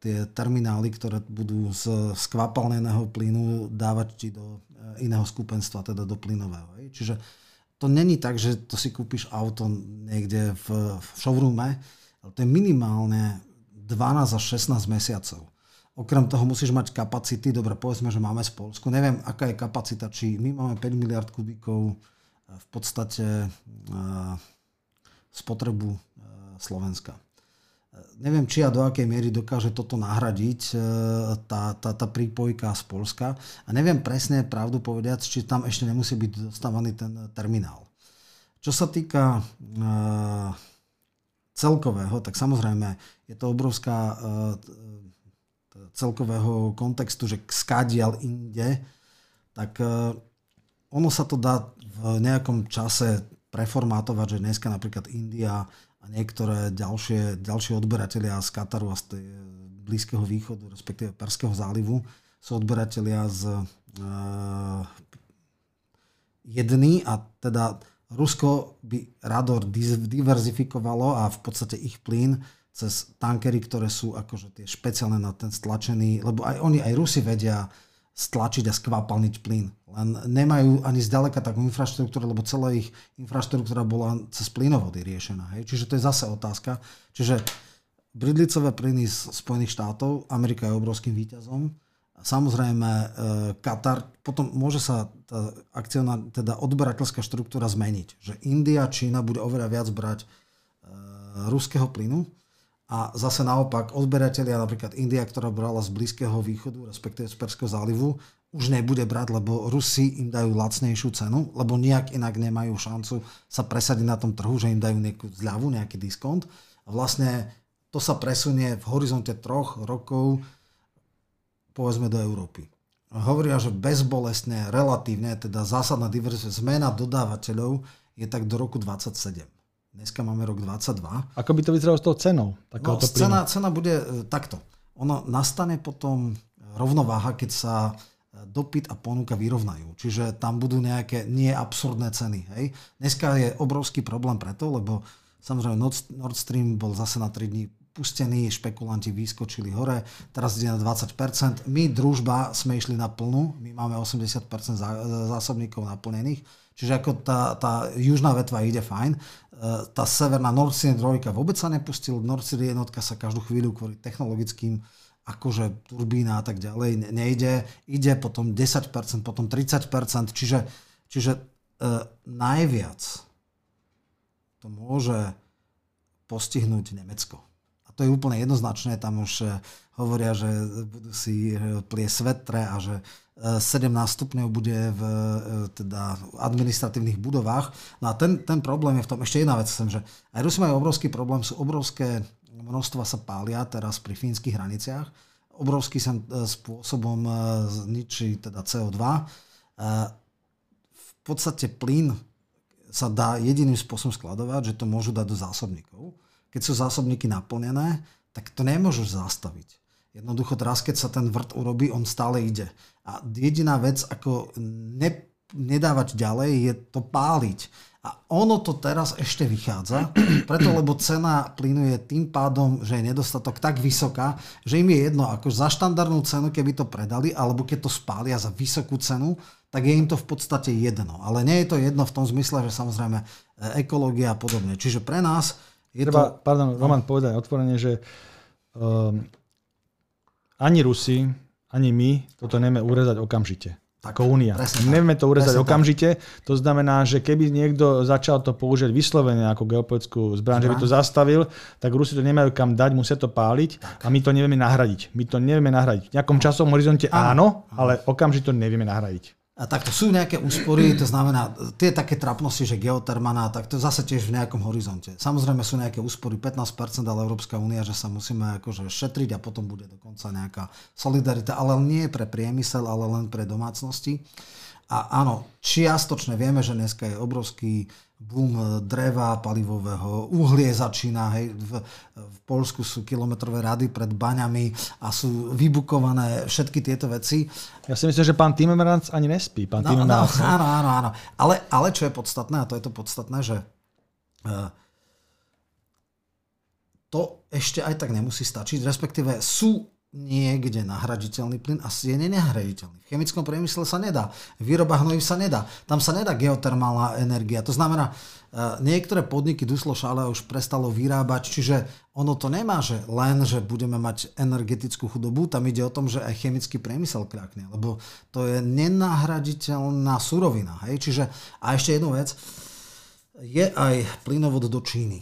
tie terminály, ktoré budú z skvapalneného plynu dávať ti do uh, iného skupenstva, teda do plynového. Čiže to není tak, že to si kúpiš auto niekde v, v showroome, ale to je minimálne 12 až 16 mesiacov. Okrem toho musíš mať kapacity, dobre, povedzme, že máme z Polsku. Neviem, aká je kapacita, či my máme 5 miliard kubíkov eh, v podstate eh, spotrebu Slovenska. Neviem, či a do akej miery dokáže toto nahradiť tá, tá, tá prípojka z Polska. A neviem presne, pravdu povediac, či tam ešte nemusí byť dostávaný ten terminál. Čo sa týka celkového, tak samozrejme je to obrovská uh, celkového kontextu, že skádial inde, tak uh, ono sa to dá v nejakom čase preformátovať, že dneska napríklad India a niektoré ďalšie, ďalšie odberatelia z Kataru a z tej Blízkeho východu, respektíve Perského zálivu, sú odberatelia z uh, jedný a teda Rusko by rado diverzifikovalo a v podstate ich plyn cez tankery, ktoré sú akože tie špeciálne na ten stlačený, lebo aj oni, aj Rusi vedia stlačiť a skvapalniť plyn. Len nemajú ani zďaleka takú infraštruktúru, lebo celá ich infraštruktúra bola cez plynovody riešená. Hej? Čiže to je zase otázka. Čiže bridlicové plyny z Spojených štátov, Amerika je obrovským výťazom, Samozrejme, e, Katar, potom môže sa tá akcionár, teda odberateľská štruktúra zmeniť. Že India, Čína bude oveľa viac brať e, ruského plynu a zase naopak odberatelia, napríklad India, ktorá brala z Blízkeho východu, respektíve z Perského zálivu, už nebude brať, lebo Rusi im dajú lacnejšiu cenu, lebo nejak inak nemajú šancu sa presadiť na tom trhu, že im dajú nejakú zľavu, nejaký diskont. A vlastne to sa presunie v horizonte troch rokov povedzme do Európy. Hovoria, že bezbolestne, relatívne, teda zásadná diverzita, zmena dodávateľov je tak do roku 27. Dneska máme rok 22. Ako by to vyzeralo s tou cenou? No, cena, cena bude e, takto. Ono nastane potom rovnováha, keď sa e, dopyt a ponuka vyrovnajú. Čiže tam budú nejaké nie absurdné ceny. Hej. Dneska je obrovský problém preto, lebo samozrejme Nord Stream bol zase na 3 dní pustení, špekulanti vyskočili hore, teraz ide na 20%. My, družba, sme išli na plnú, my máme 80% zásobníkov naplnených, čiže ako tá, tá južná vetva ide fajn. E, tá severná Nord Stream 3 vôbec sa nepustil, Nord Stream 1 sa každú chvíľu kvôli technologickým akože turbína a tak ďalej nejde, ide potom 10%, potom 30%, čiže, čiže e, najviac to môže postihnúť Nemecko to je úplne jednoznačné, tam už e, hovoria, že budú si e, plie svetre a že 17 e, stupňov bude v teda, administratívnych budovách. No a ten, ten problém je v tom, ešte jedna vec som, že aj Rusi majú obrovský problém, sú obrovské množstva sa pália teraz pri fínskych hraniciach, obrovský sa spôsobom zničí teda CO2. V podstate plyn sa dá jediným spôsobom skladovať, že to môžu dať do zásobníkov keď sú zásobníky naplnené, tak to nemôžu zastaviť. Jednoducho teraz, keď sa ten vrt urobí, on stále ide. A jediná vec, ako ne, nedávať ďalej, je to páliť. A ono to teraz ešte vychádza, *clears throat* preto lebo cena plynu je tým pádom, že je nedostatok tak vysoká, že im je jedno, ako za štandardnú cenu, keby to predali, alebo keď to spália za vysokú cenu, tak je im to v podstate jedno. Ale nie je to jedno v tom zmysle, že samozrejme e, ekológia a podobne. Čiže pre nás je Treba, to... pardon, Roman, no. povedať otvorene, že um, ani Rusi, ani my toto nevieme urezať okamžite. Ako Únia. Nevieme to urezať presne okamžite. Tak. To znamená, že keby niekto začal to použiť vyslovene ako geopolitickú zbraň, že by to zastavil, tak Rusi to nemajú kam dať, musia to páliť tak. a my to nevieme nahradiť. My to nevieme nahradiť. V nejakom časovom horizonte áno, áno ale okamžite to nevieme nahradiť. A takto sú nejaké úspory, to znamená, tie také trapnosti, že geotermana, tak to zase tiež v nejakom horizonte. Samozrejme sú nejaké úspory 15%, ale Európska únia, že sa musíme akože šetriť a potom bude dokonca nejaká solidarita, ale nie pre priemysel, ale len pre domácnosti. A áno, čiastočne vieme, že dneska je obrovský boom e, dreva palivového, uhlie začína, hej, v, v Polsku sú kilometrové rady pred baňami a sú vybukované všetky tieto veci. Ja si myslím, že pán Timmermans ani nespí. Pán no, Timmermans, no, áno, áno, áno. Ale, ale čo je podstatné, a to je to podstatné, že uh, to ešte aj tak nemusí stačiť, respektíve sú niekde nahraditeľný plyn a je nenahraditeľný. V chemickom priemysle sa nedá. Výroba hnojív sa nedá. Tam sa nedá geotermálna energia. To znamená, e, niektoré podniky Duslo už prestalo vyrábať, čiže ono to nemá, že len, že budeme mať energetickú chudobu, tam ide o tom, že aj chemický priemysel krákne, lebo to je nenahraditeľná surovina. Hej? Čiže, a ešte jednu vec, je aj plynovod do Číny.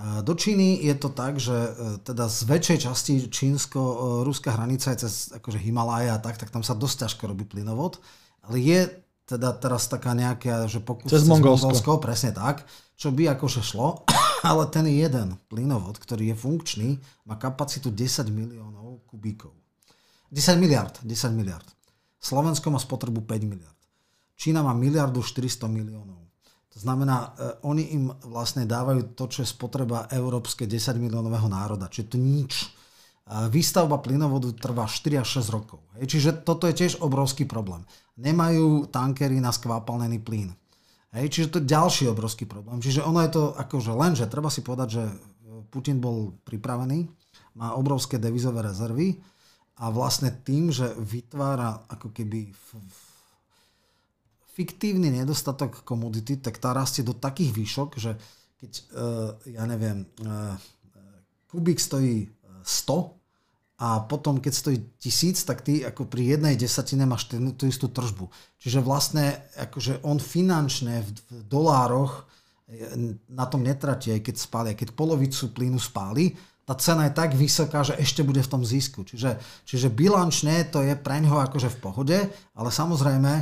Do Číny je to tak, že e, teda z väčšej časti čínsko-ruská hranica je cez akože Himalaja a tak, tak tam sa dosť ťažko robí plynovod. Ale je teda teraz taká nejaká, že pokus cez, cez Mongolsko. Mongolsko, presne tak, čo by akože šlo, *clears throat* ale ten jeden plynovod, ktorý je funkčný, má kapacitu 10 miliónov kubíkov. 10 miliard, 10 miliard. Slovensko má spotrebu 5 miliard. Čína má miliardu 400 miliónov. To znamená, e, oni im vlastne dávajú to, čo je spotreba európske 10 miliónového národa. Čiže to nič. Výstavba plynovodu trvá 4 až 6 rokov. Čiže toto je tiež obrovský problém. Nemajú tankery na skvápalnený plyn. Hej, čiže to je ďalší obrovský problém. Čiže ono je to akože len, že treba si povedať, že Putin bol pripravený, má obrovské devizové rezervy a vlastne tým, že vytvára ako keby fiktívny nedostatok komodity, tak tá rastie do takých výšok, že keď, uh, ja neviem, uh, kubík stojí 100 a potom keď stojí tisíc, tak ty ako pri jednej desatine máš tú, tú istú tržbu. Čiže vlastne akože on finančne v, v dolároch na tom netratí, aj keď spáli. Aj keď polovicu plynu spáli, tá cena je tak vysoká, že ešte bude v tom zisku. Čiže, čiže bilančne to je pre ňoho akože v pohode, ale samozrejme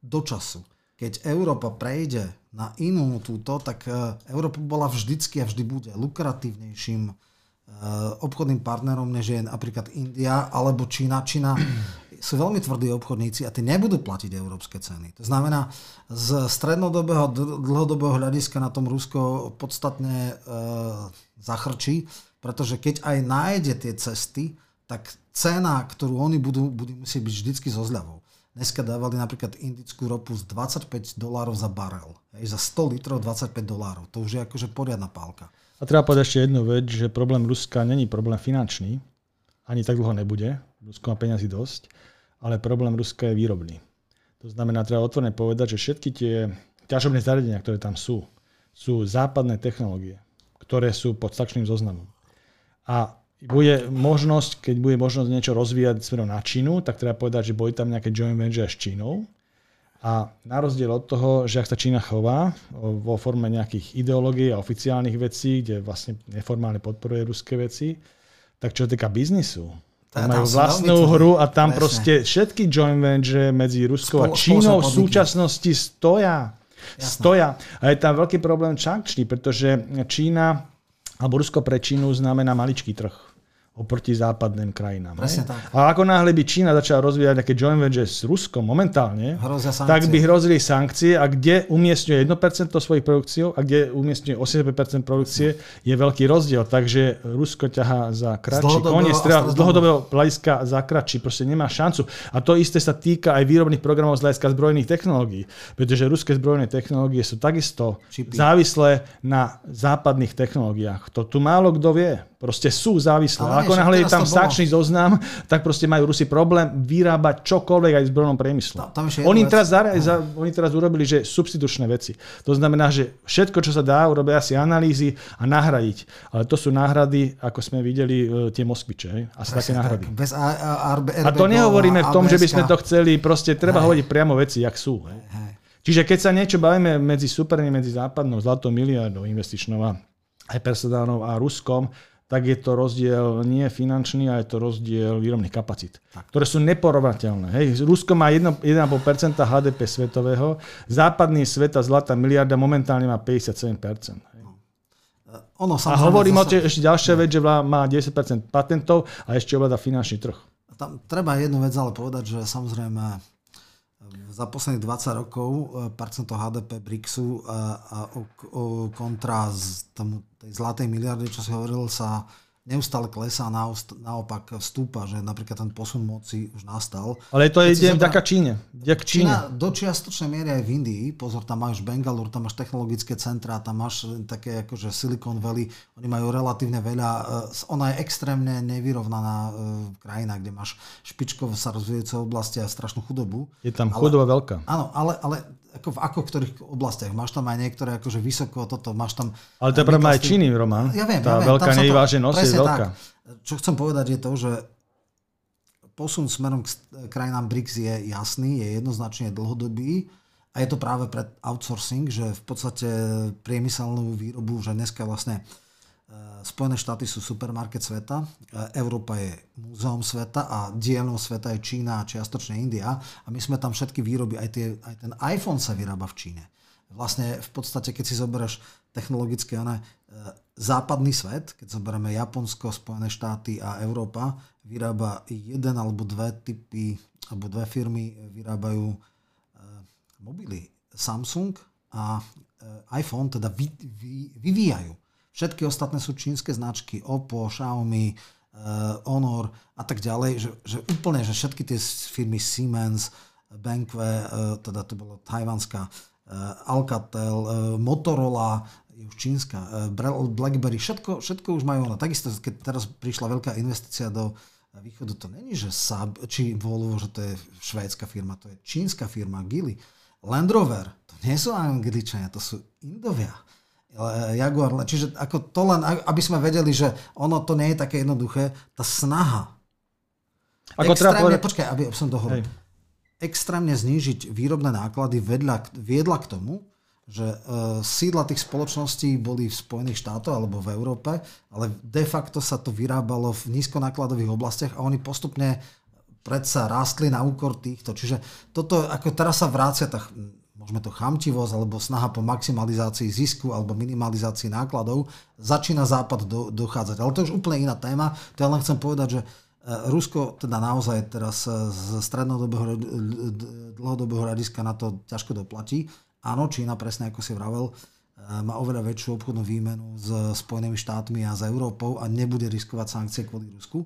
do času. Keď Európa prejde na inú túto, tak e, Európa bola vždycky a vždy bude lukratívnejším e, obchodným partnerom, než je napríklad India alebo Čína. Čína *clears throat* sú veľmi tvrdí obchodníci a tí nebudú platiť európske ceny. To znamená, z strednodobého, dlhodobého hľadiska na tom Rusko podstatne e, zachrčí, pretože keď aj nájde tie cesty, tak cena, ktorú oni budú, budú musieť byť vždycky so zľavou. Dneska dávali napríklad indickú ropu z 25 dolárov za barel. Hej, za 100 litrov 25 dolárov. To už je akože poriadna pálka. A treba povedať ešte jednu vec, že problém Ruska není problém finančný. Ani tak dlho nebude. Rusko má peniazy dosť. Ale problém Ruska je výrobný. To znamená, treba otvorene povedať, že všetky tie ťažobné zariadenia, ktoré tam sú, sú západné technológie, ktoré sú pod sankčným zoznamom. A bude možnosť, keď bude možnosť niečo rozvíjať smerom na Čínu, tak treba povedať, že boli tam nejaké joint venture s Čínou. A na rozdiel od toho, že ak sa Čína chová vo forme nejakých ideológií a oficiálnych vecí, kde vlastne neformálne podporuje ruské veci, tak čo sa týka biznisu, tam majú vlastnú hru a tam Presne. proste všetky joint venture medzi Ruskou Spol- a Čínou v súčasnosti stoja. Jasné. Stoja. A je tam veľký problém čakčný, pretože Čína alebo Rusko pre Čínu znamená maličký trh oproti západným krajinám. Presne tak. A ako náhle by Čína začala rozvíjať nejaké joint venture s Ruskom momentálne, tak by hrozili sankcie a kde umiestňuje 1% svojich produkcií a kde umiestňuje 85% produkcie, je veľký rozdiel. Takže Rusko ťahá za kratší koniec, z dlhodobého hľadiska za kratší, proste nemá šancu. A to isté sa týka aj výrobných programov z hľadiska zbrojných technológií, pretože ruské zbrojné technológie sú takisto Čipy. závislé na západných technológiách. To tu málo kto vie. Proste sú závislé. Ale ako náhle je tam sankčný zoznam, tak proste majú Rusi problém vyrábať čokoľvek aj v zbrojnom priemysle. oni, teraz zara, za, oni teraz urobili, že substitučné veci. To znamená, že všetko, čo sa dá, urobia si analýzy a nahradiť. Ale to sú náhrady, ako sme videli, e, tie Moskviče. Asi také náhrady. Tak, bez a, a, a, a to nehovoríme v tom, že by sme to chceli, proste treba hovoriť priamo veci, jak sú. Hej. Hej. Čiže keď sa niečo bavíme medzi supermi, medzi západnou zlatou miliardou investičnou a aj personálnou a Ruskom, tak je to rozdiel nie finančný, ale je to rozdiel výrobných kapacít, tak. ktoré sú neporovnateľné. Hej. Rusko má 1,5% HDP svetového, západný svet a zlatá miliarda momentálne má 57%. No. Ono, a hovorím zase... o ešte ďalšia vec, že má 10% patentov a ešte ovláda finančný trh. Tam treba jednu vec ale povedať, že samozrejme za posledných 20 rokov e, percento HDP BRICSu a, a o, o kontra z tomu, tej zlatej miliardy, čo si hovoril, sa neustále klesá, naopak vstúpa, že napríklad ten posun moci už nastal. Ale to je ide vďaka Číne. Vďaka Číne. Čína do čiastočnej miery aj v Indii. Pozor, tam máš Bangalore, tam máš technologické centrá, tam máš také akože Silicon Valley. Oni majú relatívne veľa. Eh, ona je extrémne nevyrovnaná eh, krajina, kde máš špičkovo sa rozvíjajúce oblasti a strašnú chudobu. Je tam chudoba veľká. Áno, ale, ale ako v ako ktorých oblastiach? Máš tam aj niektoré akože vysoko toto, máš tam... Ale to je pre aj Číny, Roman. Ja viem, Tá ja viem, veľká nevyváženosť je veľká. Tak. Čo chcem povedať je to, že posun smerom k krajinám BRICS je jasný, je jednoznačne dlhodobý a je to práve pre outsourcing, že v podstate priemyselnú výrobu, že dneska vlastne Eh, Spojené štáty sú supermarket sveta, eh, Európa je múzeum sveta a dielnou sveta je Čína a čiastočne India a my sme tam všetky výroby, aj, tie, aj ten iPhone sa vyrába v Číne. Vlastne v podstate, keď si zoberieš technologické, one, eh, západný svet, keď zoberieme Japonsko, Spojené štáty a Európa, vyrába jeden alebo dve typy, alebo dve firmy vyrábajú mobily. Samsung a iPhone teda vy, vy, vyvíjajú Všetky ostatné sú čínske značky, Oppo, Xiaomi, uh, Honor a tak ďalej, že, že úplne, že všetky tie firmy Siemens, Banque, uh, teda to bolo tajvanská, uh, Alcatel, Motorola, je už čínska, BlackBerry, všetko, všetko už majú ono. Takisto, keď teraz prišla veľká investícia do východu, to není, že Saab, či Volvo, že to je švédska firma, to je čínska firma, Gili. Land Rover, to nie sú Angličania, to sú Indovia. Jaguar, čiže ako to len, aby sme vedeli, že ono to nie je také jednoduché, tá snaha. Ako extrémne, povedať... počkaj, aby som dohovoril, extrémne znížiť výrobné náklady vedľa, viedla k tomu, že uh, sídla tých spoločností boli v Spojených štátoch alebo v Európe, ale de facto sa to vyrábalo v nízkonákladových oblastiach a oni postupne predsa rástli na úkor týchto. Čiže toto, ako teraz sa vrácia tá môžeme to chamtivosť alebo snaha po maximalizácii zisku alebo minimalizácii nákladov, začína Západ do, dochádzať. Ale to je už úplne iná téma. To ja len chcem povedať, že e, Rusko teda naozaj teraz e, z strednodobého, dlhodobého hľadiska na to ťažko doplatí. Áno, Čína, presne ako si vravel, e, má oveľa väčšiu obchodnú výmenu s Spojenými štátmi a s Európou a nebude riskovať sankcie kvôli Rusku.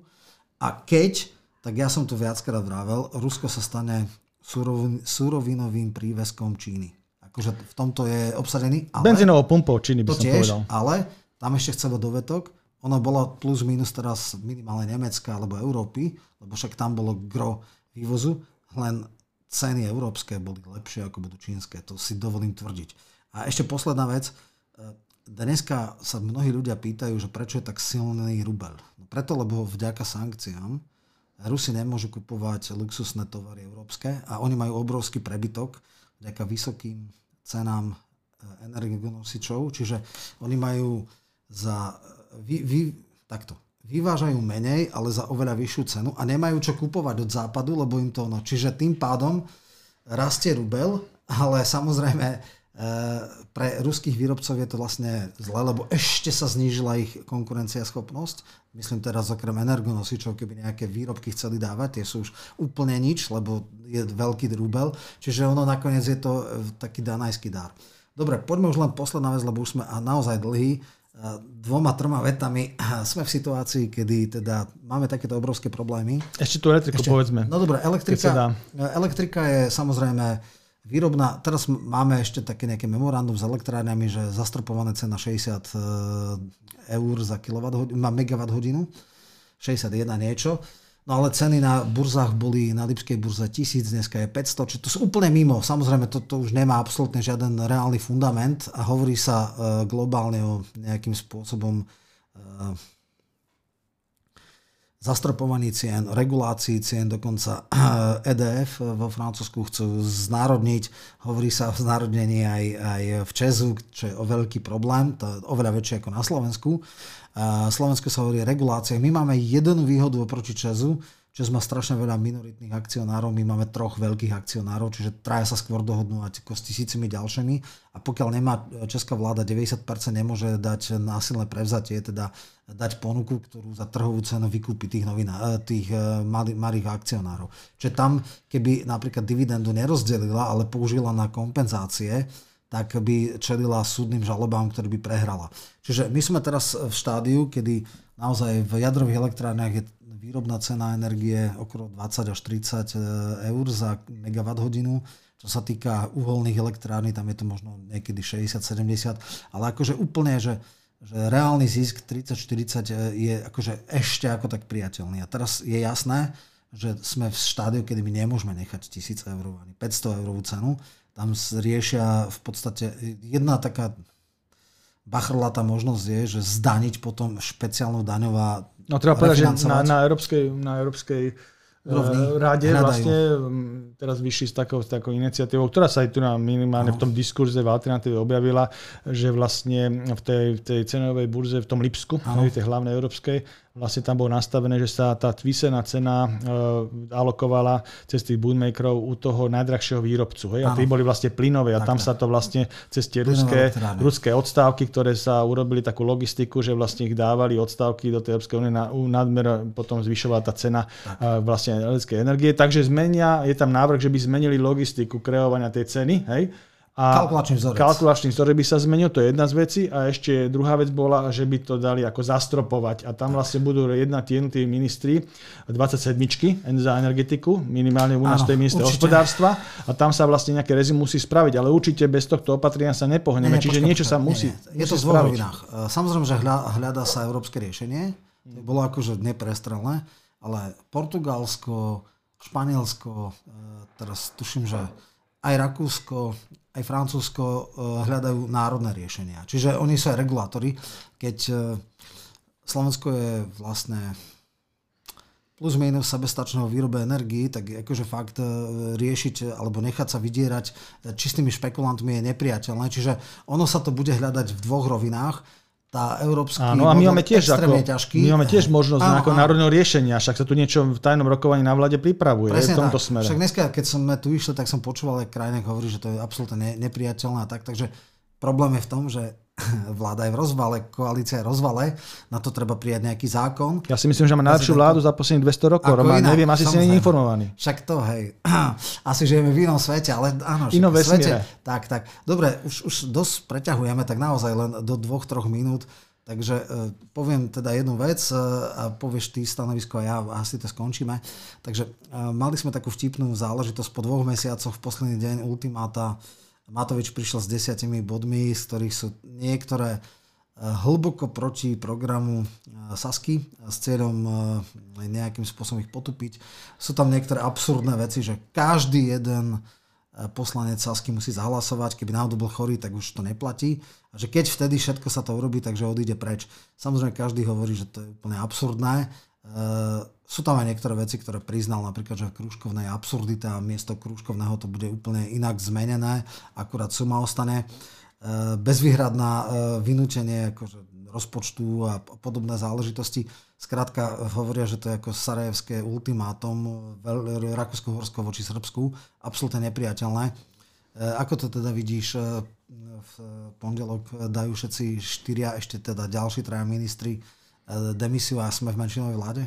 A keď, tak ja som to viackrát vravel, Rusko sa stane surovinovým príveskom Číny. Akože v tomto je obsadený. Ale, Benzínovou pumpou Číny by som tiež, povedal. Ale tam ešte chcelo dovetok. Ono bolo plus minus teraz minimálne Nemecka alebo Európy, lebo však tam bolo gro vývozu, len ceny európske boli lepšie ako budú čínske. To si dovolím tvrdiť. A ešte posledná vec. Dneska sa mnohí ľudia pýtajú, že prečo je tak silný rubel. No preto, lebo vďaka sankciám Rusi nemôžu kupovať luxusné tovary európske a oni majú obrovský prebytok vďaka vysokým cenám e, energonosičov, čiže oni majú za... Vy, vy, takto, vyvážajú menej, ale za oveľa vyššiu cenu a nemajú čo kupovať od západu, lebo im to ono. Čiže tým pádom rastie rubel, ale samozrejme pre ruských výrobcov je to vlastne zle, lebo ešte sa znížila ich konkurenciaschopnosť. Myslím teraz okrem energonosičov, keby nejaké výrobky chceli dávať, tie sú už úplne nič, lebo je veľký rubel. Čiže ono nakoniec je to e, taký danajský dar. Dobre, poďme už len posledná vec, lebo už sme naozaj dlhý. E, dvoma, troma vetami *clears throat* sme v situácii, kedy teda máme takéto obrovské problémy. Ešte tú elektriku Ešte, povedzme. No dobre, elektrika, elektrika je samozrejme výrobná, teraz máme ešte také nejaké memorandum s elektrárňami, že zastropované cena 60 e, eur za na megawatt hodinu, 61 niečo. No ale ceny na burzách boli, na Lipskej burze 1000, dneska je 500, čiže to sú úplne mimo. Samozrejme, to, to už nemá absolútne žiaden reálny fundament a hovorí sa uh, globálne o nejakým spôsobom uh, zastropovaní cien, regulácií cien, dokonca EDF vo Francúzsku chcú znárodniť, hovorí sa o znárodnení aj, aj v Česu, čo je o veľký problém, to je oveľa väčšie ako na Slovensku. Slovensko sa hovorí o reguláciách. My máme jednu výhodu oproti Česu, že má strašne veľa minoritných akcionárov, my máme troch veľkých akcionárov, čiže traja sa skôr dohodnú ako s tisícimi ďalšími a pokiaľ nemá česká vláda 90% nemôže dať násilné prevzatie, teda dať ponuku, ktorú za trhovú cenu vykúpi tých, novina, e, tých e, malých akcionárov. Čiže tam, keby napríklad dividendu nerozdelila, ale použila na kompenzácie, tak by čelila súdnym žalobám, ktorý by prehrala. Čiže my sme teraz v štádiu, kedy naozaj v jadrových elektrárniach je výrobná cena energie okolo 20 až 30 e, eur za megawatt hodinu. Čo sa týka uholných elektrární, tam je to možno niekedy 60-70, ale akože úplne, že, že reálny zisk 30-40 e, je akože ešte ako tak priateľný. A teraz je jasné, že sme v štádiu, kedy my nemôžeme nechať 1000 eur ani 500 eurovú cenu. Tam riešia v podstate jedna taká bachrlatá možnosť je, že zdaniť potom špeciálnu daňová No treba povedať, že na, na európskej, na európskej Rovný, eh, rade hľadajú. vlastne mm, teraz vyšli s takou, s takou iniciatívou, ktorá sa aj tu na minimálne no. v tom diskurze v alternatíve objavila, že vlastne v tej, v tej cenovej burze v tom Lipsku, v tej hlavnej európskej, vlastne tam bolo nastavené, že sa tá vysená cena e, alokovala cez tých bootmakerov u toho najdrahšieho výrobcu. Hej? A tí boli vlastne plynové a tak, tam sa to vlastne cez tie ruské, ruské odstávky, ktoré sa urobili takú logistiku, že vlastne ich dávali odstávky do tej Európskej únie na nadmer potom zvyšovala tá cena e, vlastne elektrickej energie. Takže zmenia, je tam návrh, že by zmenili logistiku kreovania tej ceny. Hej? A kalkulačný vzorec. Kalkulačný vzorec by sa zmenil, to je jedna z vecí. A ešte druhá vec bola, že by to dali ako zastropovať. A tam vlastne budú jedna tie ministri, 27 za energetiku, minimálne u nás to je minister hospodárstva. A tam sa vlastne nejaké rezim musí spraviť. Ale určite bez tohto opatrenia sa nepohneme. Nie, Čiže počkaj, niečo sa musí, nie, nie. Je to v rovinách. E, samozrejme, že hľadá sa európske riešenie. To bolo akože neprestrelné. Ale Portugalsko, Španielsko, e, teraz tuším, že aj Rakúsko, aj Francúzsko eh, hľadajú národné riešenia. Čiže oni sú aj regulátori. Keď eh, Slovensko je vlastne plus minus sebestačného výrobe energii, tak akože fakt eh, riešiť alebo nechať sa vydierať čistými špekulantmi je nepriateľné. Čiže ono sa to bude hľadať v dvoch rovinách tá európsky Áno, a my máme tiež, ako, ťažký. My máme tiež možnosť áno, áno. národného riešenia, však sa tu niečo v tajnom rokovaní na vláde pripravuje Presne v tomto tak. smere. Však dneska, keď sme tu išli, tak som počúval, aj krajine hovorí, že to je absolútne ne, nepriateľné a tak, takže problém je v tom, že *laughs* vláda je v rozvale, koalícia je v rozvale, na to treba prijať nejaký zákon. Ja si myslím, že má najlepšiu vládu za posledných 200 rokov, Roman, inak, neviem, asi si nie informovaný. Však to, hej, *clears throat* asi žijeme v inom svete, ale áno, Inom svete. Tak, tak. Dobre, už, už dosť preťahujeme, tak naozaj len do dvoch, troch minút. Takže e, poviem teda jednu vec e, a povieš ty stanovisko a ja asi to skončíme. Takže e, mali sme takú vtipnú záležitosť po dvoch mesiacoch v posledný deň ultimáta Matovič prišiel s desiatimi bodmi, z ktorých sú niektoré hlboko proti programu Sasky s cieľom nejakým spôsobom ich potupiť. Sú tam niektoré absurdné veci, že každý jeden poslanec Sasky musí zahlasovať, keby náhodou bol chorý, tak už to neplatí. A že keď vtedy všetko sa to urobí, takže odíde preč. Samozrejme, každý hovorí, že to je úplne absurdné. E, sú tam aj niektoré veci, ktoré priznal, napríklad, že krúžkovné je absurdita a miesto krúžkovného to bude úplne inak zmenené, akurát suma ostane. E, bezvýhradná e, vynúčenie akože rozpočtu a podobné záležitosti. Skrátka hovoria, že to je ako sarajevské ultimátum Rakúsko-Horsko voči Srbsku. Absolutne nepriateľné. E, ako to teda vidíš? E, v pondelok dajú všetci štyria, ešte teda ďalší traja ministri e, demisiu a sme v menšinovej vláde?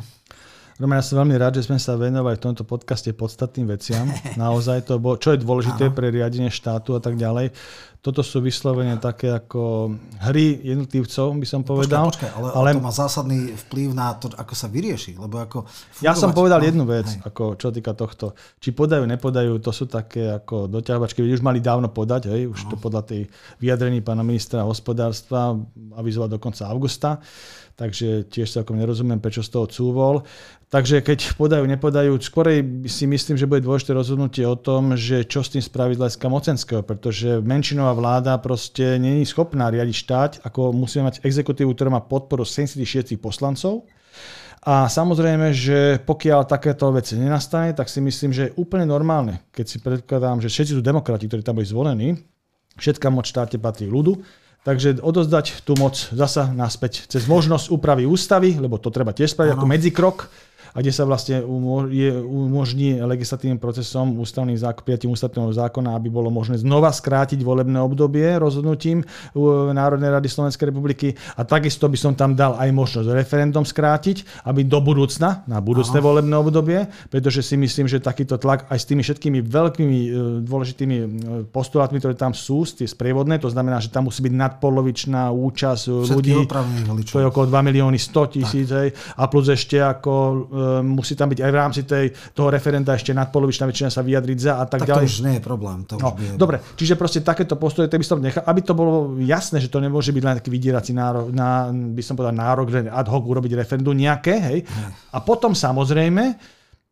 Roman, ja som veľmi rád, že sme sa venovali v tomto podcaste podstatným veciam. *laughs* Naozaj to bolo, čo je dôležité pre riadenie štátu a tak ďalej. Toto sú vyslovene také ako hry jednotlivcov, by som povedal. Počkaj, počkaj, ale, ale to má zásadný vplyv na to, ako sa vyrieši. Lebo ako fungovať, ja som povedal no, jednu vec, ako, čo týka tohto. Či podajú, nepodajú, to sú také ako doťahovačky, už mali dávno podať, hej, už no. to podľa tej vyjadrení pána ministra hospodárstva avizovať do konca augusta takže tiež celkom nerozumiem, prečo z toho cúvol. Takže keď podajú, nepodajú, skorej si myslím, že bude dôležité rozhodnutie o tom, že čo s tým spraviť hľadiska mocenského, pretože menšinová vláda proste není schopná riadiť štát, ako musíme mať exekutívu, ktorá má podporu 76 poslancov A samozrejme, že pokiaľ takéto veci nenastane, tak si myslím, že je úplne normálne, keď si predkladám, že všetci sú demokrati, ktorí tam boli zvolení, všetká moc štáte patrí ľudu, Takže odozdať tú moc zasa naspäť cez možnosť úpravy ústavy, lebo to treba tiež spraviť ako medzikrok, a kde sa vlastne umožní legislatívnym procesom ústavným zákon, prijatím ústavného zákona, aby bolo možné znova skrátiť volebné obdobie rozhodnutím Národnej rady Slovenskej republiky. A takisto by som tam dal aj možnosť referendum skrátiť, aby do budúcna, na budúcne Aha. volebné obdobie, pretože si myslím, že takýto tlak aj s tými všetkými veľkými e, dôležitými e, postulátmi, ktoré tam sú, tie sprievodné, to znamená, že tam musí byť nadpolovičná účasť ľudí, to je okolo 2 milióny 100 tisíc, a plus ešte ako e, musí tam byť aj v rámci tej, toho referenda ešte nadpolovičná väčšina sa vyjadriť za a tak, tak ďalej. to už nie je problém. To no, už je... Dobre, čiže proste takéto postoje, by som nechal, aby to bolo jasné, že to nemôže byť len taký vydierací nárok, na, by som povedal nárok, že ad hoc urobiť referendum nejaké, hej. A potom samozrejme,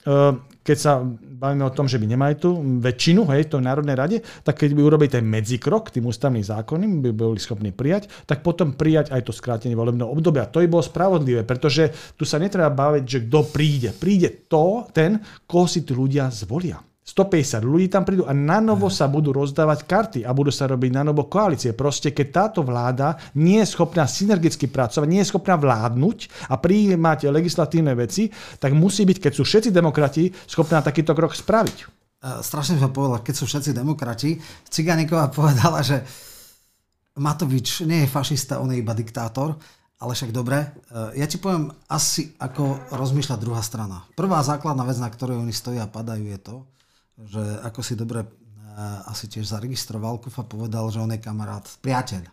e, keď sa bavíme o tom, že by nemali tú väčšinu hej, v tej Národnej rade, tak keď by urobili ten medzikrok tým ústavným zákonom, by boli schopní prijať, tak potom prijať aj to skrátenie volebného obdobia. To by bolo spravodlivé, pretože tu sa netreba baviť, že kto príde. Príde to, ten, koho si tí ľudia zvolia. 150 ľudí tam prídu a na novo sa budú rozdávať karty a budú sa robiť na novo koalície. Proste keď táto vláda nie je schopná synergicky pracovať, nie je schopná vládnuť a prijímať legislatívne veci, tak musí byť, keď sú všetci demokrati, schopná takýto krok spraviť. E, strašne som povedal, keď sú všetci demokrati. Ciganíková povedala, že Matovič nie je fašista, on je iba diktátor. Ale však dobre, e, ja ti poviem asi, ako rozmýšľa druhá strana. Prvá základná vec, na ktorej oni stoja a padajú, je to, že ako si dobre uh, asi tiež zaregistroval, Kufa povedal, že on je kamarát, priateľ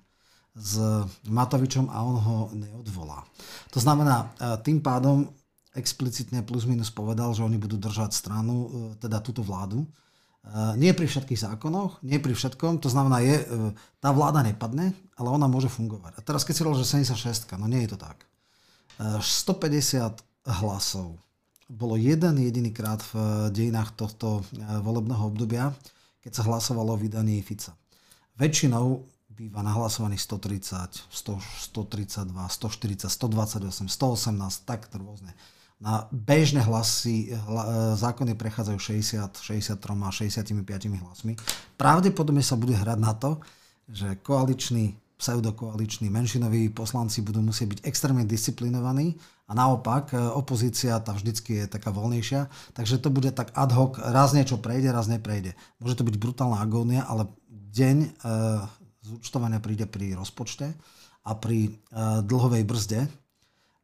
s Matovičom a on ho neodvolá. To znamená, uh, tým pádom explicitne plus minus povedal, že oni budú držať stranu, uh, teda túto vládu. Nie pri všetkých zákonoch, nie pri všetkom, to znamená, je, tá vláda nepadne, ale ona môže fungovať. A teraz keď si hovoril, že 76, no nie je to tak. 150 hlasov bolo jeden jediný krát v eh, dejinách tohto eh, volebného obdobia, keď sa hlasovalo o vydaní Fica. Väčšinou býva nahlasovaných 130, 100, 132, 140, 128, 118, tak rôzne. Na bežné hlasy hla, eh, zákony prechádzajú 60, 63 a 65 hlasmi. Pravdepodobne sa bude hrať na to, že koaliční pseudokoaliční menšinoví poslanci budú musieť byť extrémne disciplinovaní a naopak e, opozícia tá vždycky je taká voľnejšia, takže to bude tak ad hoc, raz niečo prejde, raz neprejde. Môže to byť brutálna agónia, ale deň e, zúčtovania príde pri rozpočte a pri e, dlhovej brzde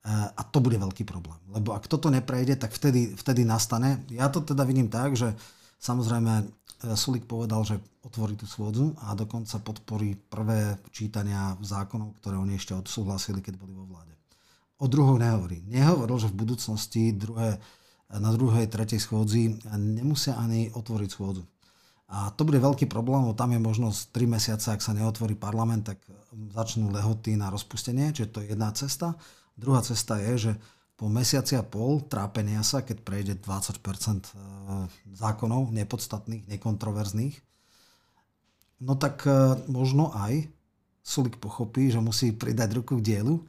a to bude veľký problém. Lebo ak toto neprejde, tak vtedy, vtedy nastane. Ja to teda vidím tak, že samozrejme Sulik povedal, že otvorí tú schôdzu a dokonca podporí prvé čítania zákonov, ktoré oni ešte odsúhlasili, keď boli vo vláde. O druhou nehovorí. Nehovoril, že v budúcnosti druhé, na druhej, tretej schôdzi nemusia ani otvoriť schôdzu. A to bude veľký problém, lebo tam je možnosť 3 mesiace, ak sa neotvorí parlament, tak začnú lehoty na rozpustenie, čiže to je jedna cesta. Druhá cesta je, že po mesiaci a pol trápenia sa, keď prejde 20% e, zákonov nepodstatných, nekontroverzných, no tak e, možno aj Sulik pochopí, že musí pridať ruku k dielu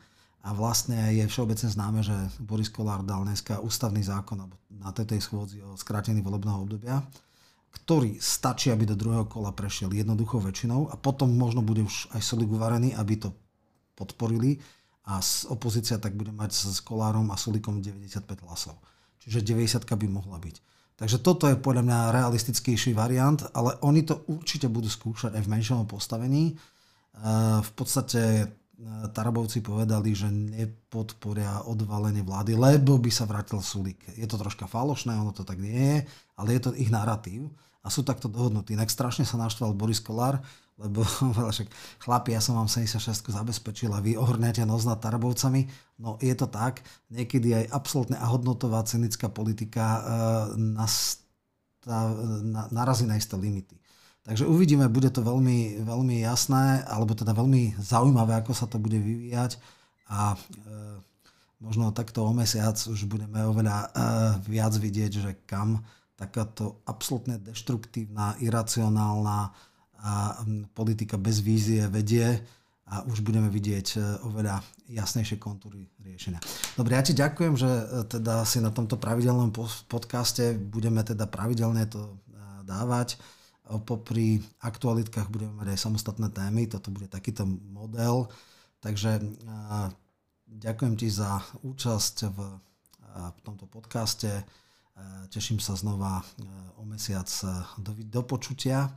a vlastne je všeobecne známe, že Boris Kolár dal dneska ústavný zákon na tejto schôdzi o skrátení volebného obdobia, ktorý stačí, aby do druhého kola prešiel jednoduchou väčšinou a potom možno bude už aj Sulik uvarený, aby to podporili a opozícia tak bude mať s Kolárom a Sulikom 95 hlasov. Čiže 90 by mohla byť. Takže toto je podľa mňa realistickejší variant, ale oni to určite budú skúšať aj v menšom postavení. E, v podstate Tarabovci povedali, že nepodporia odvalenie vlády, lebo by sa vrátil Sulik. Je to troška falošné, ono to tak nie je, ale je to ich narratív a sú takto dohodnutí. Inak strašne sa naštval Boris Kolár, lebo *laughs* však chlapi, ja som vám 76 zabezpečil a vy ohrnete nos nad Tarabovcami. No je to tak, niekedy aj absolútne a hodnotová cynická politika e, nastá, na, narazí na isté limity. Takže uvidíme, bude to veľmi, veľmi jasné, alebo teda veľmi zaujímavé, ako sa to bude vyvíjať a e, možno takto o mesiac už budeme oveľa e, viac vidieť, že kam takáto absolútne deštruktívna, iracionálna a politika bez vízie vedie a už budeme vidieť oveľa jasnejšie kontúry riešenia. Dobre, ja ti ďakujem, že teda si na tomto pravidelnom podcaste budeme teda pravidelne to dávať. Popri aktualitkách budeme mať aj samostatné témy, toto bude takýto model. Takže ďakujem ti za účasť v, v tomto podcaste. Teším sa znova o mesiac do, do počutia.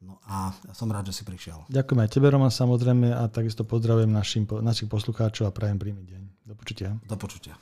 No a som rád, že si prišiel. Ďakujem aj tebe, Roman, samozrejme, a takisto pozdravujem našim, našich poslucháčov a prajem príjemný deň. Do počutia. Do počutia.